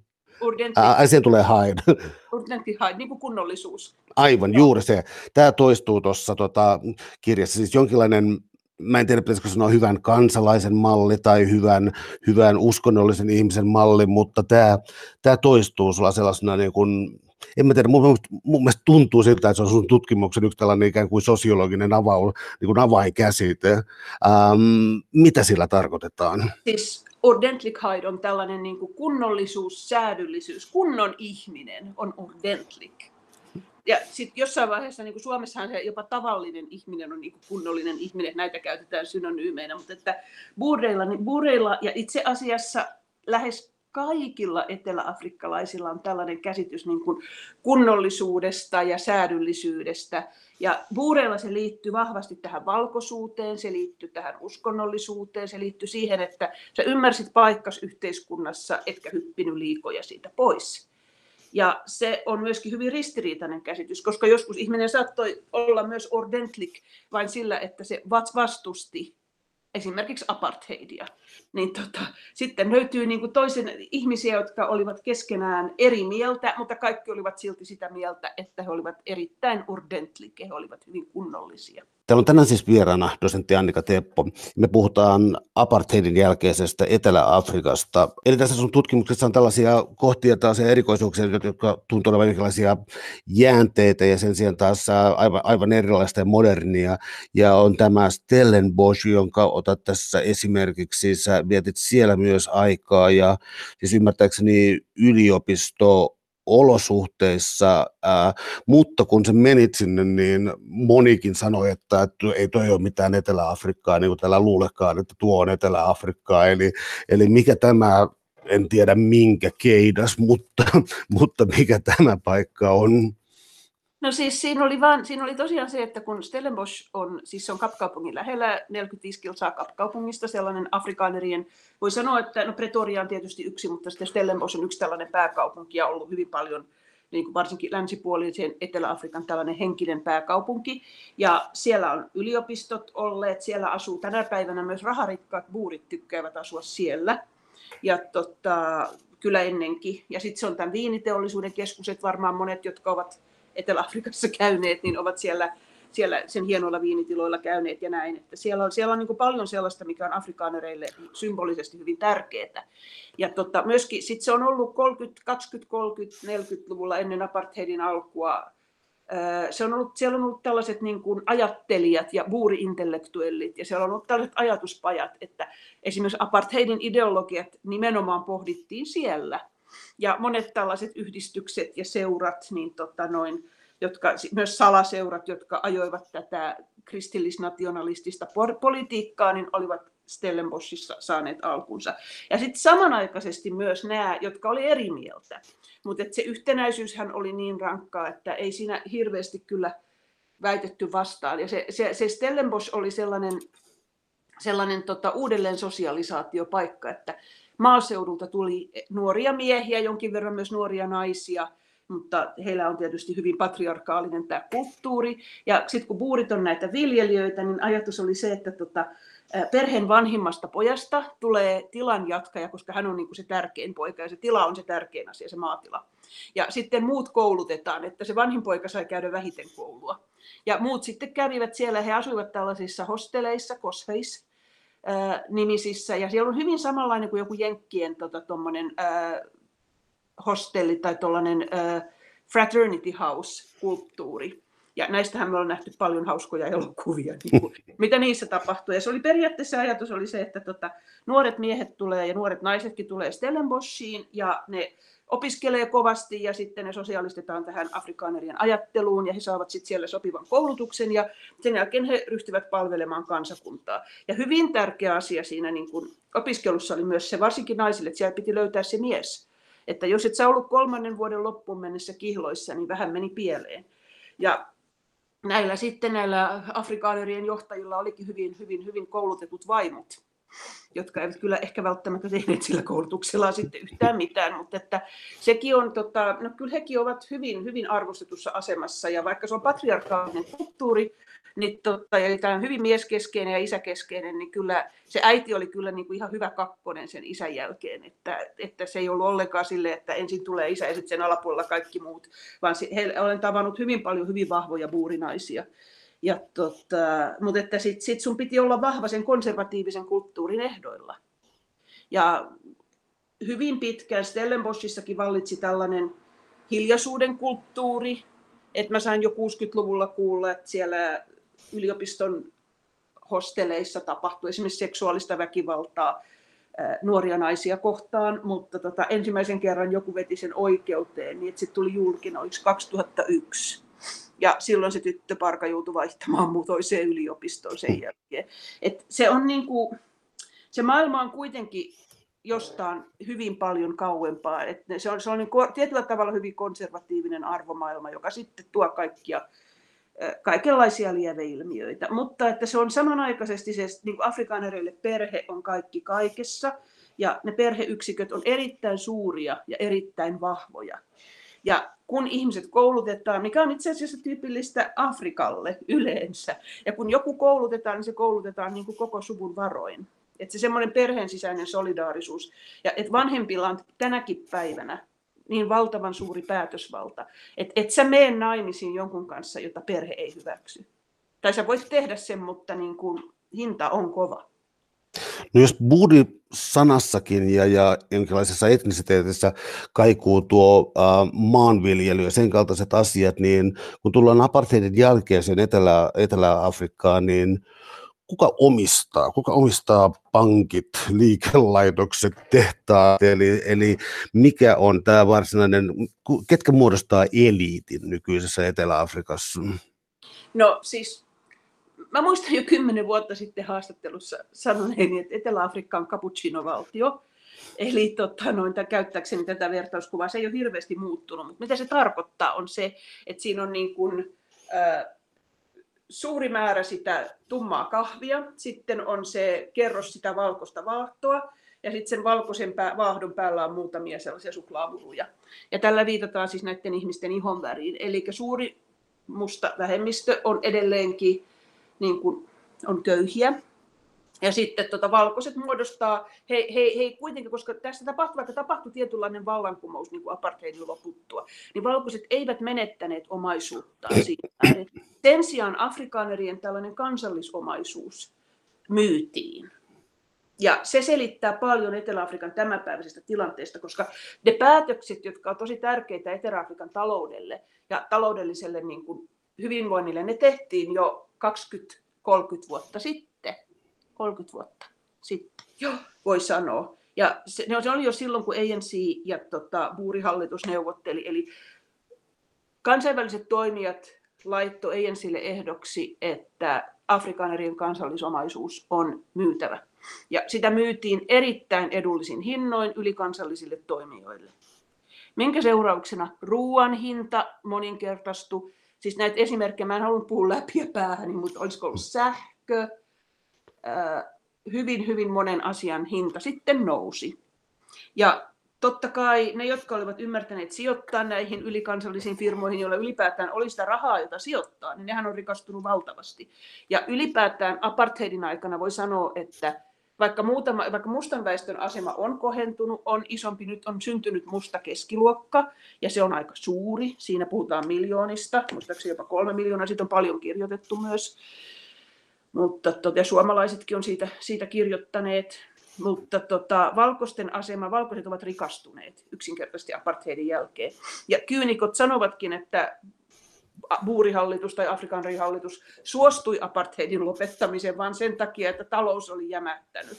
Ai, siihen tulee Hyde. Ordentlichkeit, niin kuin kunnollisuus. Aivan, juuri se. Tämä toistuu tuossa tota, kirjassa, siis jonkinlainen mä en tiedä pitäisikö sanoa hyvän kansalaisen malli tai hyvän, hyvän uskonnollisen ihmisen malli, mutta tämä, tämä toistuu sulla sellaisena niin kuin, en mä tiedä, mun, mun mielestä tuntuu siltä, että se on sun tutkimuksen yksi tällainen ikään kuin sosiologinen avaus, niin kuin avainkäsite. Ähm, mitä sillä tarkoitetaan? Siis ordentlikheid on tällainen niin kuin kunnollisuus, säädyllisyys. Kunnon ihminen on ordentlik. Ja sitten jossain vaiheessa, niin kuin Suomessahan se jopa tavallinen ihminen on niin kuin kunnollinen ihminen, näitä käytetään synonyymeinä, mutta että buureilla, niin buureilla ja itse asiassa lähes kaikilla eteläafrikkalaisilla on tällainen käsitys niin kuin kunnollisuudesta ja säädyllisyydestä. Ja buureilla se liittyy vahvasti tähän valkoisuuteen, se liittyy tähän uskonnollisuuteen, se liittyy siihen, että sä ymmärsit paikkas yhteiskunnassa, etkä hyppinyt liikoja siitä pois. Ja se on myöskin hyvin ristiriitainen käsitys, koska joskus ihminen saattoi olla myös ordentlik vain sillä, että se vastusti esimerkiksi apartheidia, niin tota, sitten löytyy niin kuin toisen ihmisiä, jotka olivat keskenään eri mieltä, mutta kaikki olivat silti sitä mieltä, että he olivat erittäin urdentlike, he olivat hyvin kunnollisia. Täällä on tänään siis vieraana dosentti Annika Teppo. Me puhutaan apartheidin jälkeisestä Etelä-Afrikasta. Eli tässä sun tutkimuksessa on tällaisia kohtia, tällaisia erikoisuuksia, jotka tuntuu olevan jonkinlaisia jäänteitä ja sen sijaan taas aivan, aivan erilaista ja modernia. Ja on tämä Stellenbosch, jonka otat tässä esimerkiksi. Sä vietit siellä myös aikaa ja siis ymmärtääkseni yliopisto olosuhteissa, ää, mutta kun sä menit sinne, niin monikin sanoi, että, että ei toi ole mitään Etelä-Afrikkaa, niin kuin täällä luulekaan, että tuo on Etelä-Afrikkaa, eli, eli mikä tämä, en tiedä minkä keidas, mutta, mutta mikä tämä paikka on? No siis siinä oli, vaan, siinä oli tosiaan se, että kun Stellenbosch on, siis se on Kapkaupungin lähellä, 45 kilsaa Kapkaupungista, sellainen afrikaanerien, voi sanoa, että no Pretoria on tietysti yksi, mutta sitten Stellenbosch on yksi tällainen pääkaupunki ja ollut hyvin paljon niin kuin varsinkin länsipuolisen Etelä-Afrikan tällainen henkinen pääkaupunki. Ja siellä on yliopistot olleet, siellä asuu tänä päivänä myös raharikkaat buurit tykkäävät asua siellä. Ja tota, kyllä ennenkin. Ja sitten se on tämän viiniteollisuuden keskus, että varmaan monet, jotka ovat Etelä-Afrikassa käyneet, niin ovat siellä, siellä sen hienoilla viinitiloilla käyneet ja näin. Että siellä on, siellä on niin paljon sellaista, mikä on afrikaanereille symbolisesti hyvin tärkeää. Ja tota, myöskin sit se on ollut 30, 20, 30, 40-luvulla ennen apartheidin alkua se on ollut, siellä on ollut tällaiset niin kuin ajattelijat ja buuri-intellektuellit ja siellä on ollut tällaiset ajatuspajat, että esimerkiksi apartheidin ideologiat nimenomaan pohdittiin siellä. Ja monet tällaiset yhdistykset ja seurat, niin tota noin, jotka, myös salaseurat, jotka ajoivat tätä kristillisnationalistista politiikkaa, niin olivat Stellenboschissa saaneet alkunsa. Ja sitten samanaikaisesti myös nämä, jotka oli eri mieltä. Mutta se yhtenäisyyshän oli niin rankkaa, että ei siinä hirveästi kyllä väitetty vastaan. Ja se, se, se Stellenbosch oli sellainen, sellainen tota, uudelleen sosialisaatiopaikka, että maaseudulta tuli nuoria miehiä, jonkin verran myös nuoria naisia, mutta heillä on tietysti hyvin patriarkaalinen tämä kulttuuri. Ja sitten kun buurit on näitä viljelijöitä, niin ajatus oli se, että tota, perheen vanhimmasta pojasta tulee tilan jatkaja, koska hän on niin kuin se tärkein poika ja se tila on se tärkein asia, se maatila. Ja sitten muut koulutetaan, että se vanhin poika sai käydä vähiten koulua. Ja muut sitten kävivät siellä, he asuivat tällaisissa hosteleissa, nimisissä, ja siellä on hyvin samanlainen kuin joku Jenkkien tota, äh, hostelli tai tuollainen fraternity house-kulttuuri. Ja näistähän me ollaan nähty paljon hauskoja elokuvia, niin kuin, mitä niissä tapahtuu. Ja se oli periaatteessa ajatus oli se, että tota, nuoret miehet tulee ja nuoret naisetkin tulee Stellenboschiin ja ne opiskelee kovasti ja sitten ne sosiaalistetaan tähän afrikaanerien ajatteluun ja he saavat sitten siellä sopivan koulutuksen ja sen jälkeen he ryhtyvät palvelemaan kansakuntaa. Ja hyvin tärkeä asia siinä niin kun opiskelussa oli myös se, varsinkin naisille, että siellä piti löytää se mies. Että jos et sä ollut kolmannen vuoden loppuun mennessä kihloissa, niin vähän meni pieleen. Ja näillä sitten näillä afrikaanerien johtajilla olikin hyvin, hyvin, hyvin koulutetut vaimot jotka eivät kyllä ehkä välttämättä tehneet sillä koulutuksella sitten yhtään mitään, mutta että sekin on, tota, no kyllä hekin ovat hyvin, hyvin arvostetussa asemassa ja vaikka se on patriarkaalinen kulttuuri, niin tota, ja tämä on hyvin mieskeskeinen ja isäkeskeinen, niin kyllä se äiti oli kyllä niin kuin ihan hyvä kakkonen sen isän jälkeen, että, että se ei ollut ollenkaan sille, että ensin tulee isä ja sitten sen alapuolella kaikki muut, vaan he, olen tavannut hyvin paljon hyvin vahvoja buurinaisia, Ja tota, mutta että sit, sit sun piti olla vahva sen konservatiivisen kulttuurin ehdoilla. Ja hyvin pitkään Stellenboschissakin vallitsi tällainen hiljaisuuden kulttuuri, että mä sain jo 60-luvulla kuulla, että siellä yliopiston hosteleissa tapahtui esimerkiksi seksuaalista väkivaltaa nuoria naisia kohtaan, mutta tota, ensimmäisen kerran joku veti sen oikeuteen, niin että sitten tuli julkina, 2001. Ja silloin se tyttöparka joutui vaihtamaan muu toiseen yliopistoon sen jälkeen. Et se, on niin kuin, se maailma on kuitenkin jostain hyvin paljon kauempaa. Et se on, se on niin tietyllä tavalla hyvin konservatiivinen arvomaailma, joka sitten tuo kaikkia kaikenlaisia lieveilmiöitä, mutta että se on samanaikaisesti se, niin kuin afrikaanereille perhe on kaikki kaikessa, ja ne perheyksiköt on erittäin suuria ja erittäin vahvoja. Ja kun ihmiset koulutetaan, mikä on itse asiassa tyypillistä Afrikalle yleensä, ja kun joku koulutetaan, niin se koulutetaan niin kuin koko suvun varoin. Että se semmoinen perheen sisäinen solidaarisuus, ja että vanhempilla on tänäkin päivänä niin valtavan suuri päätösvalta, että et sä mene naimisiin jonkun kanssa, jota perhe ei hyväksy. Tai sä voit tehdä sen, mutta niin kuin hinta on kova. No jos buudi sanassakin ja, ja jonkinlaisessa etnisiteetissä kaikuu tuo äh, maanviljely ja sen kaltaiset asiat, niin kun tullaan apartheidin jälkeiseen Etelä, Etelä-Afrikkaan, niin kuka omistaa, kuka omistaa pankit, liikelaitokset, tehtaat, eli, eli mikä on tämä varsinainen, ketkä muodostaa eliitin nykyisessä Etelä-Afrikassa? No siis mä muistan jo kymmenen vuotta sitten haastattelussa sanoneeni, että Etelä-Afrikka on cappuccino-valtio. Eli tota, noin, käyttääkseni tätä vertauskuvaa, se ei ole hirveästi muuttunut, mutta mitä se tarkoittaa on se, että siinä on niin kuin, äh, suuri määrä sitä tummaa kahvia, sitten on se kerros sitä valkoista vaahtoa, ja sitten sen valkoisen pää, vaahdon päällä on muutamia sellaisia suklaamuruja. Ja tällä viitataan siis näiden ihmisten ihonväriin. Eli suuri musta vähemmistö on edelleenkin niin kuin, on köyhiä, ja sitten tota, valkoiset muodostaa, he, he, he kuitenkin, koska tässä tapahtui, vaikka tapahtui tietynlainen vallankumous niin kuin apartheidin loputtua, niin valkoiset eivät menettäneet omaisuuttaan siitä. Sen sijaan afrikaanerien tällainen kansallisomaisuus myytiin. Ja se selittää paljon Etelä-Afrikan tämänpäiväisestä tilanteesta, koska ne päätökset, jotka ovat tosi tärkeitä Etelä-Afrikan taloudelle ja taloudelliselle niin kuin hyvinvoinnille, ne tehtiin jo 20-30 vuotta sitten 30 vuotta sitten, Joo. voi sanoa. Ja se, se oli jo silloin, kun ANC ja tota, buurihallitus neuvotteli, eli kansainväliset toimijat laitto ANCille ehdoksi, että afrikaanerien kansallisomaisuus on myytävä. Ja sitä myytiin erittäin edullisin hinnoin ylikansallisille toimijoille. Minkä seurauksena ruoan hinta moninkertaistui. Siis näitä esimerkkejä, mä en halunnut puhua läpi ja päähän, mutta olisiko ollut sähkö, hyvin, hyvin monen asian hinta sitten nousi. Ja totta kai ne, jotka olivat ymmärtäneet sijoittaa näihin ylikansallisiin firmoihin, joilla ylipäätään oli sitä rahaa, jota sijoittaa, niin nehän on rikastunut valtavasti. Ja ylipäätään apartheidin aikana voi sanoa, että vaikka, muutama, vaikka mustan väestön asema on kohentunut, on isompi, nyt on syntynyt musta keskiluokka, ja se on aika suuri, siinä puhutaan miljoonista, muistaakseni jopa kolme miljoonaa, siitä on paljon kirjoitettu myös, mutta tota, suomalaisetkin on siitä, siitä kirjoittaneet. Mutta tota, valkoisten asema, valkoiset ovat rikastuneet yksinkertaisesti apartheidin jälkeen. Ja kyynikot sanovatkin, että buurihallitus tai Afrikan hallitus suostui apartheidin lopettamiseen vain sen takia, että talous oli jämähtänyt.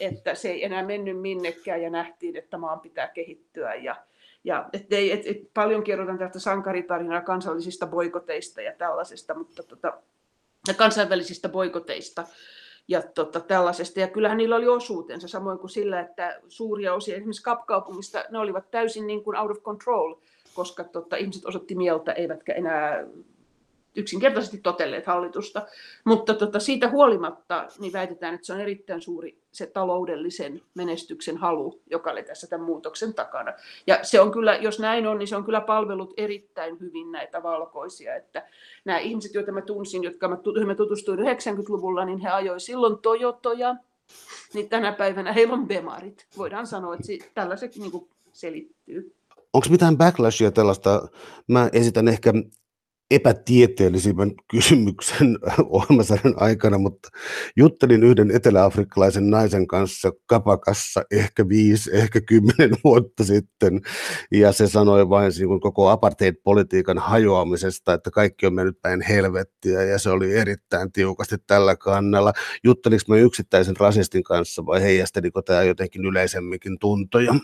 Että se ei enää mennyt minnekään ja nähtiin, että maan pitää kehittyä. Ja, ja et ei, et, et, paljon kerrotaan tästä sankaritarinaa kansallisista boikoteista ja tällaisesta, mutta tota, kansainvälisistä boikoteista ja tota, tällaisesta. Ja kyllähän niillä oli osuutensa, samoin kuin sillä, että suuria osia esimerkiksi Kapkaupungista, ne olivat täysin niin kuin out of control, koska tota, ihmiset osoitti mieltä, eivätkä enää yksinkertaisesti totelleet hallitusta. Mutta tota, siitä huolimatta niin väitetään, että se on erittäin suuri se taloudellisen menestyksen halu, joka oli tässä tämän muutoksen takana. Ja se on kyllä, jos näin on, niin se on kyllä palvellut erittäin hyvin näitä valkoisia. Että nämä ihmiset, joita mä tunsin, jotka mä tutustuin 90-luvulla, niin he ajoi silloin Toyotoja, niin tänä päivänä heillä on Bemarit. Voidaan sanoa, että tällaiset niin selittyy. Onko mitään backlashia tällaista? Mä esitän ehkä epätieteellisimmän kysymyksen ohjelmasarjan aikana, mutta juttelin yhden eteläafrikkalaisen naisen kanssa kapakassa ehkä viisi, ehkä kymmenen vuotta sitten, ja se sanoi vain niin koko apartheid-politiikan hajoamisesta, että kaikki on mennyt päin helvettiä, ja se oli erittäin tiukasti tällä kannalla. Jutteliko mä yksittäisen rasistin kanssa vai heijasteliko tämä jotenkin yleisemminkin tuntoja?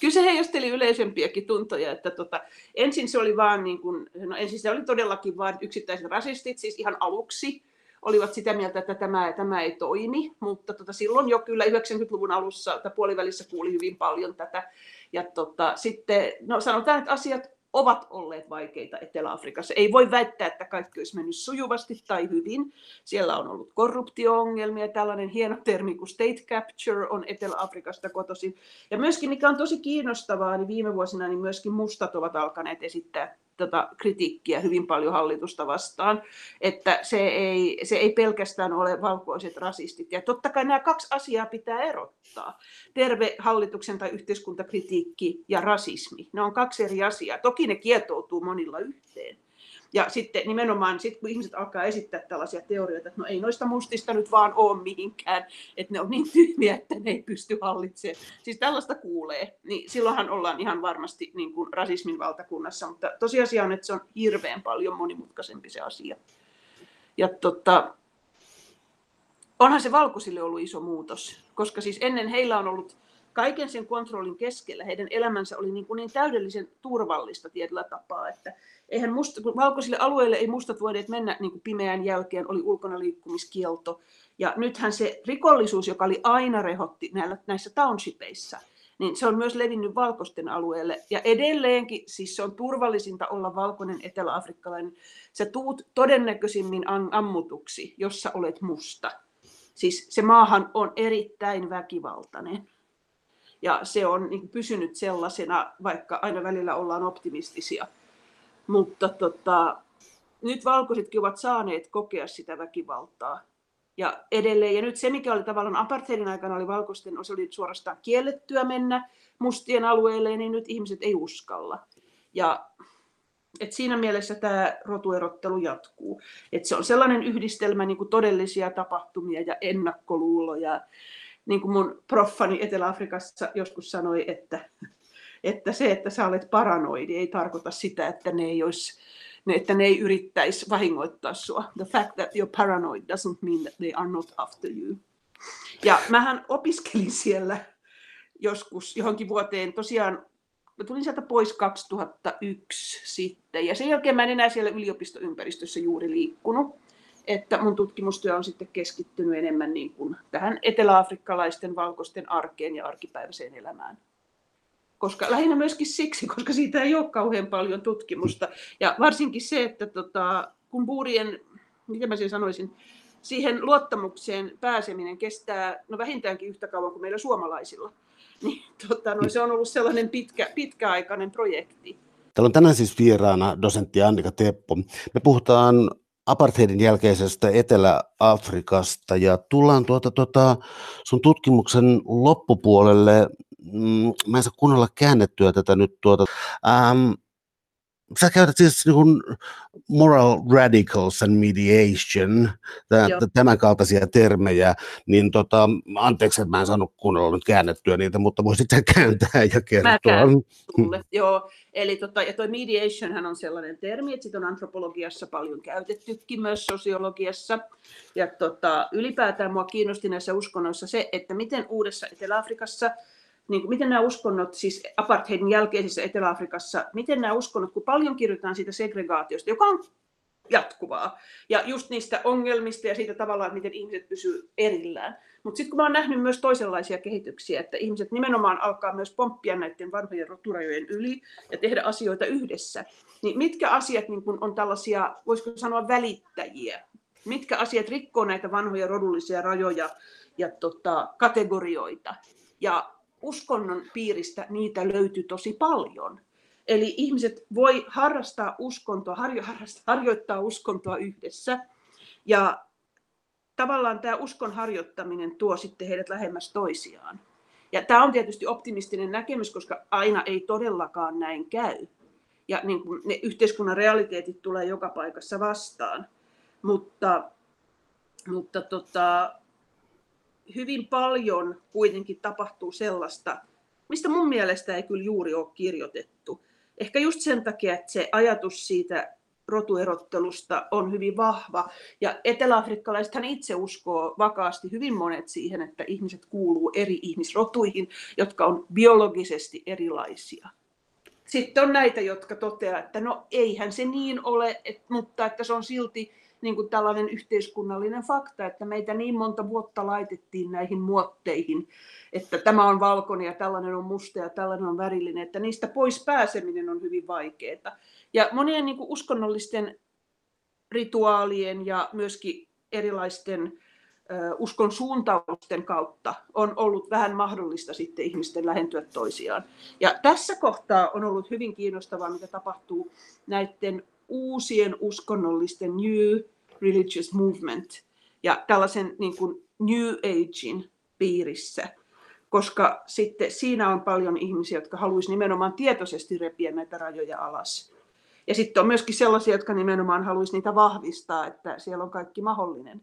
Kyllä se heijasteli yleisempiäkin tuntoja, että tota, ensin se oli vaan niin kuin, no ensin se oli todellakin vain yksittäiset rasistit, siis ihan aluksi olivat sitä mieltä, että tämä, tämä ei toimi, mutta tota, silloin jo kyllä 90-luvun alussa tai puolivälissä kuuli hyvin paljon tätä. Ja tota, sitten, no sanotaan, että asiat ovat olleet vaikeita Etelä-Afrikassa. Ei voi väittää, että kaikki olisi mennyt sujuvasti tai hyvin. Siellä on ollut korruptio-ongelmia, tällainen hieno termi kuin state capture on Etelä-Afrikasta kotoisin. Ja myöskin, mikä on tosi kiinnostavaa, niin viime vuosina niin myöskin mustat ovat alkaneet esittää tota kritiikkiä hyvin paljon hallitusta vastaan, että se ei, se ei pelkästään ole valkoiset rasistit. Ja totta kai nämä kaksi asiaa pitää erottaa. Terve hallituksen tai yhteiskuntakritiikki ja rasismi. Ne on kaksi eri asiaa. Toki ne kietoutuu monilla yhteen. Ja sitten nimenomaan, sit kun ihmiset alkaa esittää tällaisia teorioita, että no ei noista mustista nyt vaan ole mihinkään, että ne on niin tyhmiä, että ne ei pysty hallitsemaan. Siis tällaista kuulee, niin silloinhan ollaan ihan varmasti niin kuin rasismin valtakunnassa, mutta tosiasia on, että se on hirveän paljon monimutkaisempi se asia. Ja tota, onhan se valkoisille ollut iso muutos, koska siis ennen heillä on ollut kaiken sen kontrollin keskellä heidän elämänsä oli niin, kuin niin täydellisen turvallista tietyllä tapaa, että eihän musta, kun valkoisille alueille ei mustat voineet mennä niin kuin pimeän jälkeen, oli ulkona liikkumiskielto. Ja nythän se rikollisuus, joka oli aina rehotti näillä, näissä townshipeissa, niin se on myös levinnyt valkoisten alueelle. Ja edelleenkin, siis se on turvallisinta olla valkoinen eteläafrikkalainen. Sä tuut todennäköisimmin ammutuksi, jos sä olet musta. Siis se maahan on erittäin väkivaltainen. Ja se on niin pysynyt sellaisena, vaikka aina välillä ollaan optimistisia. Mutta tota, nyt valkoisetkin ovat saaneet kokea sitä väkivaltaa. Ja edelleen, ja nyt se, mikä oli tavallaan apartheidin aikana oli valkoisten, se oli suorastaan kiellettyä mennä mustien alueelle, niin nyt ihmiset ei uskalla. Ja et siinä mielessä tämä rotuerottelu jatkuu. Et se on sellainen yhdistelmä niin kuin todellisia tapahtumia ja ennakkoluuloja niin kuin mun proffani Etelä-Afrikassa joskus sanoi, että, että se, että sä olet paranoidi, ei tarkoita sitä, että ne ei olisi ne, että ne ei yrittäisi vahingoittaa sua. The fact that you're paranoid doesn't mean that they are not after you. Ja mähän opiskelin siellä joskus johonkin vuoteen, tosiaan mä tulin sieltä pois 2001 sitten, ja sen jälkeen mä en enää siellä yliopistoympäristössä juuri liikkunut että mun tutkimustyö on sitten keskittynyt enemmän niin kuin tähän eteläafrikkalaisten valkoisten arkeen ja arkipäiväiseen elämään. Koska, lähinnä myöskin siksi, koska siitä ei ole kauhean paljon tutkimusta. Ja varsinkin se, että tota, kun buurien, miten mä sen sanoisin, siihen luottamukseen pääseminen kestää no vähintäänkin yhtä kauan kuin meillä suomalaisilla. Niin, tota, no, se on ollut sellainen pitkä, pitkäaikainen projekti. Täällä on tänään siis vieraana dosentti Annika Teppo. Me puhutaan apartheidin jälkeisestä Etelä-Afrikasta ja tullaan tuota, tuota, sun tutkimuksen loppupuolelle. Mm, mä en saa kunnolla käännettyä tätä nyt tuota. Ähm, sä käytät siis niin kuin moral radicals and mediation, tämän kaltaisia termejä, niin tota, anteeksi, että mä en saanut kunnolla nyt käännettyä niitä, mutta voisit sä kääntää ja kertoa. Mä joo. Eli tota, ja toi mediation on sellainen termi, että sitä on antropologiassa paljon käytettykin, myös sosiologiassa. Ja tota, ylipäätään mua kiinnosti näissä uskonnoissa se, että miten uudessa Etelä-Afrikassa – niin kuin, miten nämä uskonnot, siis apartheidin jälkeisessä Etelä-Afrikassa, miten nämä uskonnot, kun paljon kirjoitetaan siitä segregaatiosta, joka on jatkuvaa, ja just niistä ongelmista ja siitä tavallaan, että miten ihmiset pysyvät erillään. Mutta sitten kun mä oon nähnyt myös toisenlaisia kehityksiä, että ihmiset nimenomaan alkaa myös pomppia näiden vanhojen roturajojen yli ja tehdä asioita yhdessä, niin mitkä asiat niin kun on tällaisia, voisiko sanoa välittäjiä? Mitkä asiat rikkoo näitä vanhoja rodullisia rajoja ja tota, kategorioita? Ja uskonnon piiristä niitä löytyy tosi paljon. Eli ihmiset voi harrastaa uskontoa, harjo, harjoittaa uskontoa yhdessä. Ja tavallaan tämä uskon harjoittaminen tuo sitten heidät lähemmäs toisiaan. Ja tämä on tietysti optimistinen näkemys, koska aina ei todellakaan näin käy. ja niin kuin ne yhteiskunnan realiteetit tulee joka paikassa vastaan. Mutta, mutta tota, hyvin paljon kuitenkin tapahtuu sellaista, mistä mun mielestä ei kyllä juuri ole kirjoitettu. Ehkä just sen takia, että se ajatus siitä rotuerottelusta on hyvin vahva. Ja eteläafrikkalaisethan itse uskoo vakaasti hyvin monet siihen, että ihmiset kuuluu eri ihmisrotuihin, jotka on biologisesti erilaisia. Sitten on näitä, jotka toteaa, että no eihän se niin ole, mutta että se on silti niin kuin tällainen yhteiskunnallinen fakta, että meitä niin monta vuotta laitettiin näihin muotteihin, että tämä on valkoinen ja tällainen on musta ja tällainen on värillinen, että niistä pois pääseminen on hyvin vaikeaa. Ja monien niin kuin uskonnollisten rituaalien ja myöskin erilaisten uskon suuntausten kautta on ollut vähän mahdollista sitten ihmisten lähentyä toisiaan. Ja tässä kohtaa on ollut hyvin kiinnostavaa, mitä tapahtuu näiden uusien uskonnollisten New Religious Movement ja tällaisen niin kuin New Agein piirissä, koska sitten siinä on paljon ihmisiä, jotka haluaisivat nimenomaan tietoisesti repiä näitä rajoja alas. Ja sitten on myöskin sellaisia, jotka nimenomaan haluaisivat niitä vahvistaa, että siellä on kaikki mahdollinen.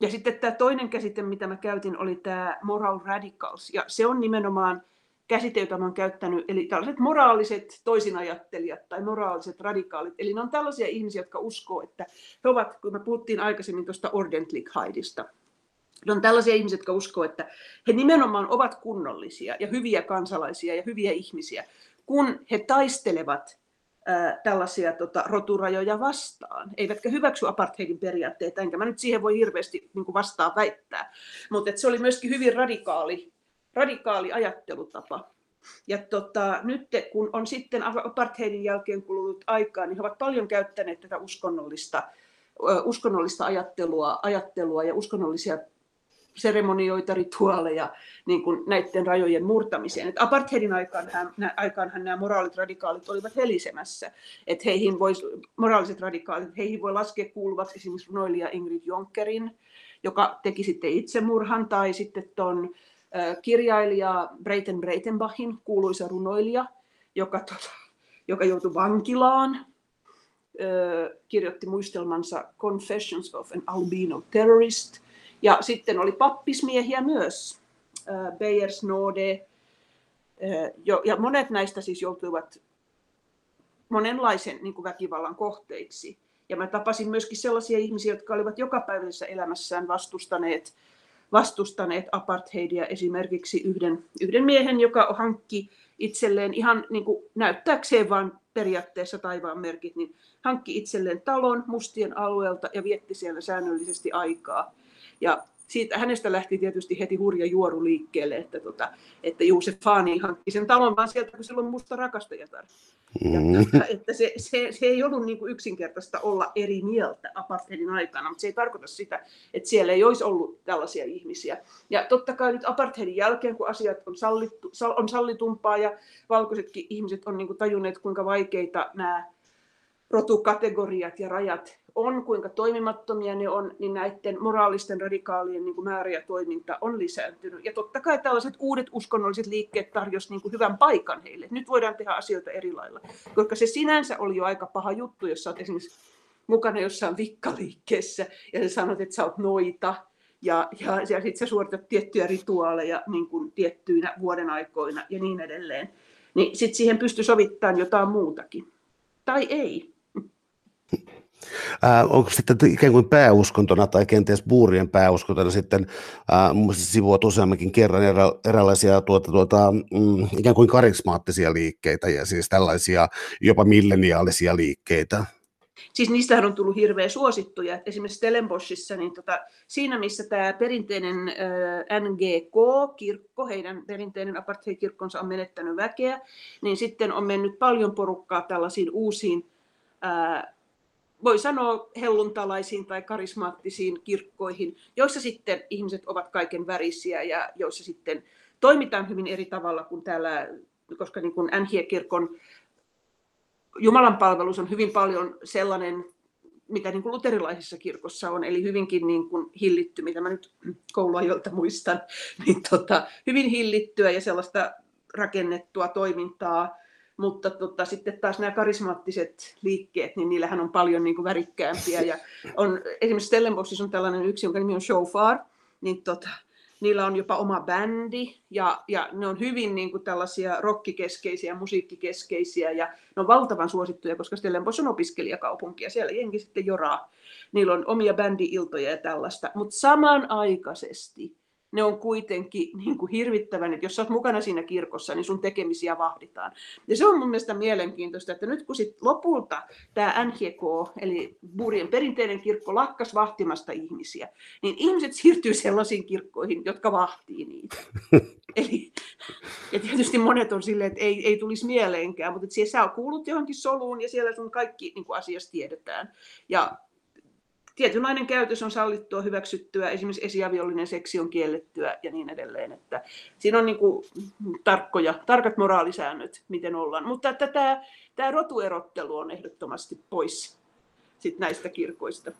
Ja sitten tämä toinen käsite, mitä mä käytin, oli tämä moral radicals. Ja se on nimenomaan käsite, jota olen käyttänyt, eli tällaiset moraaliset toisinajattelijat tai moraaliset radikaalit. Eli ne on tällaisia ihmisiä, jotka uskoo, että he ovat, kun me puhuttiin aikaisemmin tuosta Ordentlichheidista, ne on tällaisia ihmisiä, jotka uskoo, että he nimenomaan ovat kunnollisia ja hyviä kansalaisia ja hyviä ihmisiä, kun he taistelevat ää, tällaisia tota, roturajoja vastaan, eivätkä hyväksy apartheidin periaatteita, enkä mä nyt siihen voi hirveästi niin vastaan väittää. Mutta se oli myöskin hyvin radikaali radikaali ajattelutapa. Ja tota, nyt kun on sitten apartheidin jälkeen kulunut aikaa, niin he ovat paljon käyttäneet tätä uskonnollista, uskonnollista ajattelua, ajattelua ja uskonnollisia seremonioita, rituaaleja niin kuin näiden rajojen murtamiseen. Et apartheidin aikaanhan, aikaanhan nämä moraalit radikaalit olivat helisemässä. Et heihin vois, moraaliset radikaalit, heihin voi laskea kuuluvat esimerkiksi runoilija Ingrid Jonkerin, joka teki sitten itsemurhan, tai sitten tuon kirjailija Breiten Breitenbachin, kuuluisa runoilija, joka, tota, joka joutui vankilaan, kirjoitti muistelmansa Confessions of an Albino Terrorist. Ja sitten oli pappismiehiä myös, Beyers Node, ja monet näistä siis joutuivat monenlaisen niin kuin väkivallan kohteiksi. Ja mä tapasin myöskin sellaisia ihmisiä, jotka olivat jokapäiväisessä elämässään vastustaneet vastustaneet apartheidia esimerkiksi yhden, yhden miehen, joka hankki itselleen ihan niin kuin näyttääkseen vain periaatteessa taivaan merkit, niin hankki itselleen talon mustien alueelta ja vietti siellä säännöllisesti aikaa. Ja siitä, hänestä lähti tietysti heti hurja juoru liikkeelle, että, tota, että Juusef Fani hankki sen talon vaan sieltä, kun silloin musta rakastajatar. Ja, mm. että se, se, se, ei ollut niin kuin yksinkertaista olla eri mieltä apartheidin aikana, mutta se ei tarkoita sitä, että siellä ei olisi ollut tällaisia ihmisiä. Ja totta kai nyt apartheidin jälkeen, kun asiat on, sallittu, on sallitumpaa ja valkoisetkin ihmiset on niin kuin tajunneet, kuinka vaikeita nämä rotukategoriat ja rajat on, kuinka toimimattomia ne on, niin näiden moraalisten radikaalien niin kuin määrä ja toiminta on lisääntynyt. Ja totta kai tällaiset uudet uskonnolliset liikkeet tarjosivat niin hyvän paikan heille. Nyt voidaan tehdä asioita eri lailla, koska se sinänsä oli jo aika paha juttu, jos olet esimerkiksi mukana jossain vikkaliikkeessä ja sä sanot, että sä oot noita, ja, ja, ja sitten sä suoritat tiettyjä rituaaleja niin kuin tiettyinä vuoden aikoina ja niin edelleen. Niin sitten siihen pystyy sovittamaan jotain muutakin. Tai ei. Ää, onko sitten ikään kuin pääuskontona tai kenties buurien pääuskontona sitten, ää, mun mielestä useammankin kerran erä, eräänlaisia tuota, tuota, mm, ikään kuin karismaattisia liikkeitä ja siis tällaisia jopa milleniaalisia liikkeitä? Siis niistähän on tullut hirveän suosittuja. Esimerkiksi Stellenboschissa, niin tota, siinä missä tämä perinteinen äh, NGK-kirkko, heidän perinteinen apartheid-kirkkonsa on menettänyt väkeä, niin sitten on mennyt paljon porukkaa tällaisiin uusiin äh, voi sanoa helluntalaisiin tai karismaattisiin kirkkoihin, joissa sitten ihmiset ovat kaiken värisiä ja joissa sitten toimitaan hyvin eri tavalla kuin täällä, koska niin kuin NHE-kirkon Jumalan palvelus on hyvin paljon sellainen, mitä niin kuin luterilaisessa kirkossa on, eli hyvinkin niin kuin hillitty, mitä mä nyt kouluajoilta muistan, niin tota, hyvin hillittyä ja sellaista rakennettua toimintaa, mutta tota, sitten taas nämä karismaattiset liikkeet, niin niillähän on paljon niin kuin värikkäämpiä. Ja on, esimerkiksi Stellenboschissa on tällainen yksi, jonka nimi on Shofar, niin tota, niillä on jopa oma bändi ja, ja ne on hyvin niin kuin tällaisia rokkikeskeisiä, musiikkikeskeisiä ja ne on valtavan suosittuja, koska Stellenbosch on opiskelijakaupunki ja siellä jengi sitten joraa. Niillä on omia bändi-iltoja ja tällaista, mutta samanaikaisesti ne on kuitenkin niin kuin hirvittävän, että jos olet mukana siinä kirkossa, niin sun tekemisiä vahditaan. Ja se on mun mielestä mielenkiintoista, että nyt kun sit lopulta tämä NHK, eli Burien perinteinen kirkko, lakkas vahtimasta ihmisiä, niin ihmiset siirtyy sellaisiin kirkkoihin, jotka vahtii niitä. Eli, ja tietysti monet on silleen, että ei, ei tulisi mieleenkään, mutta että siellä sä kuulut johonkin soluun ja siellä sun kaikki niin kuin asiasta tiedetään. Ja tietynlainen käytös on sallittua, hyväksyttyä, esimerkiksi esiaviollinen seksi on kiellettyä ja niin edelleen. Että siinä on niin kuin tarkkoja, tarkat moraalisäännöt, miten ollaan. Mutta että tämä, tämä rotuerottelu on ehdottomasti pois sit näistä kirkoista.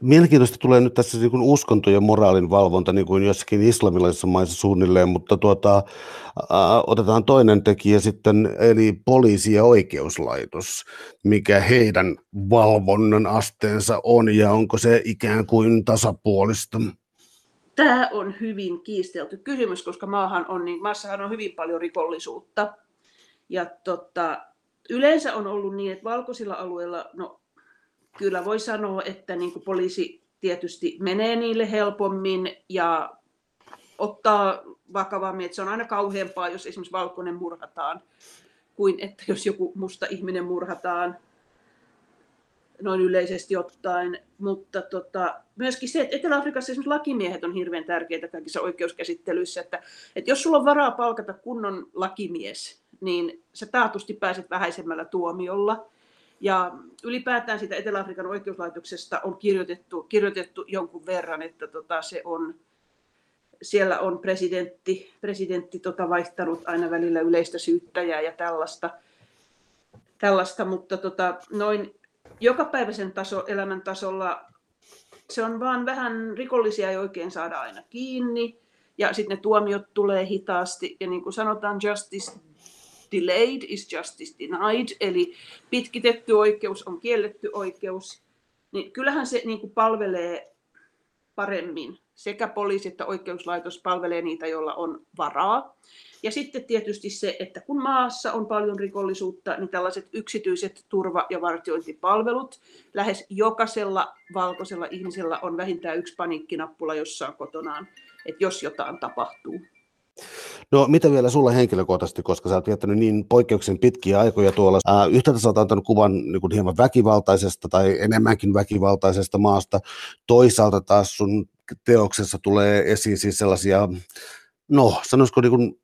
Mielenkiintoista tulee nyt tässä niin uskonto- ja moraalin valvonta, niin kuin jossakin islamilaisissa maissa suunnilleen, mutta tuota, ää, otetaan toinen tekijä sitten, eli poliisi ja oikeuslaitos. Mikä heidän valvonnan asteensa on ja onko se ikään kuin tasapuolista? Tämä on hyvin kiistelty kysymys, koska maahan on, niin, maassahan on hyvin paljon rikollisuutta. Ja tota, yleensä on ollut niin, että valkoisilla alueilla, no kyllä voi sanoa, että niin kuin poliisi tietysti menee niille helpommin ja ottaa vakavammin, että se on aina kauheampaa, jos esimerkiksi valkoinen murhataan, kuin että jos joku musta ihminen murhataan noin yleisesti ottaen. Mutta tota, myöskin se, että Etelä-Afrikassa esimerkiksi lakimiehet on hirveän tärkeitä kaikissa oikeuskäsittelyissä, että, että jos sulla on varaa palkata kunnon lakimies, niin sä taatusti pääset vähäisemmällä tuomiolla. Ja ylipäätään siitä Etelä-Afrikan oikeuslaitoksesta on kirjoitettu, kirjoitettu jonkun verran, että tota, se on, siellä on presidentti, presidentti tota, vaihtanut aina välillä yleistä syyttäjää ja tällaista, tällaista mutta tota, noin jokapäiväisen taso, elämän tasolla se on vaan vähän rikollisia ei oikein saada aina kiinni. Ja sitten ne tuomiot tulee hitaasti ja niin kuin sanotaan justice delayed is justice denied, eli pitkitetty oikeus on kielletty oikeus, niin kyllähän se niin kuin palvelee paremmin. Sekä poliisi että oikeuslaitos palvelee niitä, joilla on varaa. Ja sitten tietysti se, että kun maassa on paljon rikollisuutta, niin tällaiset yksityiset turva- ja vartiointipalvelut, lähes jokaisella valkoisella ihmisellä on vähintään yksi paniikkinappula jossain kotonaan, että jos jotain tapahtuu. No mitä vielä sulla henkilökohtaisesti, koska sä oot viettänyt niin poikkeuksen pitkiä aikoja tuolla. Ää, yhtäältä sä oot antanut kuvan niin kuin hieman väkivaltaisesta tai enemmänkin väkivaltaisesta maasta. Toisaalta taas sun teoksessa tulee esiin siis sellaisia, no sanoisiko niin kuin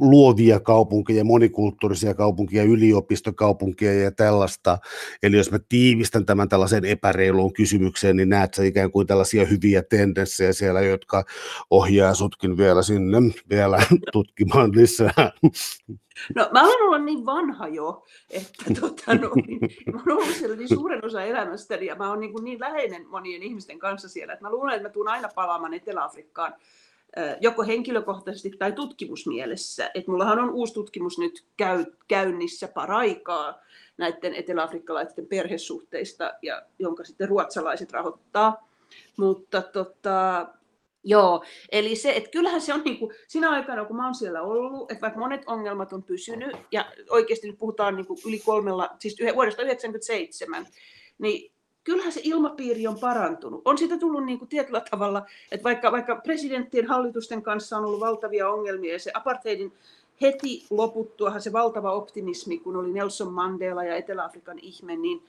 luovia kaupunkeja, monikulttuurisia kaupunkia, yliopistokaupunkia ja tällaista. Eli jos mä tiivistän tämän tällaiseen epäreiluun kysymykseen, niin näet sä ikään kuin tällaisia hyviä tendenssejä siellä, jotka ohjaa sutkin vielä sinne vielä tutkimaan lisää. No mä olen ollut niin vanha jo, että tota, no, niin, mä olen ollut siellä niin suuren osa elämästäni ja mä olen niin, niin läheinen monien ihmisten kanssa siellä, että mä luulen, että mä tuun aina palaamaan Etelä-Afrikkaan joko henkilökohtaisesti tai tutkimusmielessä. Et mullahan on uusi tutkimus nyt käy, käynnissä paraikaa näiden eteläafrikkalaisten perhesuhteista, ja, jonka sitten ruotsalaiset rahoittaa. Mutta tota, joo, eli se, että kyllähän se on niin kuin, siinä aikana, kun mä oon siellä ollut, että vaikka monet ongelmat on pysynyt, ja oikeasti nyt puhutaan niin kuin yli kolmella, siis vuodesta 1997, niin kyllähän se ilmapiiri on parantunut. On siitä tullut niin kuin tietyllä tavalla, että vaikka, vaikka presidenttien hallitusten kanssa on ollut valtavia ongelmia ja se apartheidin heti loputtuahan se valtava optimismi, kun oli Nelson Mandela ja Etelä-Afrikan ihme, niin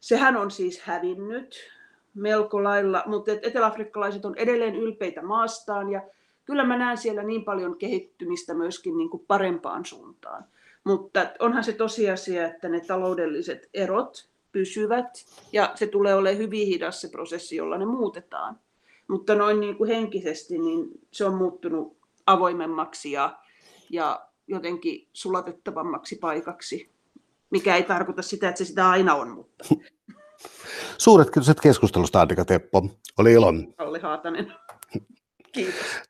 sehän on siis hävinnyt melko lailla, mutta eteläafrikkalaiset on edelleen ylpeitä maastaan ja kyllä mä näen siellä niin paljon kehittymistä myöskin niin kuin parempaan suuntaan. Mutta onhan se tosiasia, että ne taloudelliset erot pysyvät ja se tulee olemaan hyvin hidas se prosessi, jolla ne muutetaan. Mutta noin niin kuin henkisesti niin se on muuttunut avoimemmaksi ja, ja jotenkin sulatettavammaksi paikaksi, mikä ei tarkoita sitä, että se sitä aina on, mutta... Suuret kiitokset keskustelusta, Annika Teppo. Oli ilo. Olli Haatanen. Kiitos.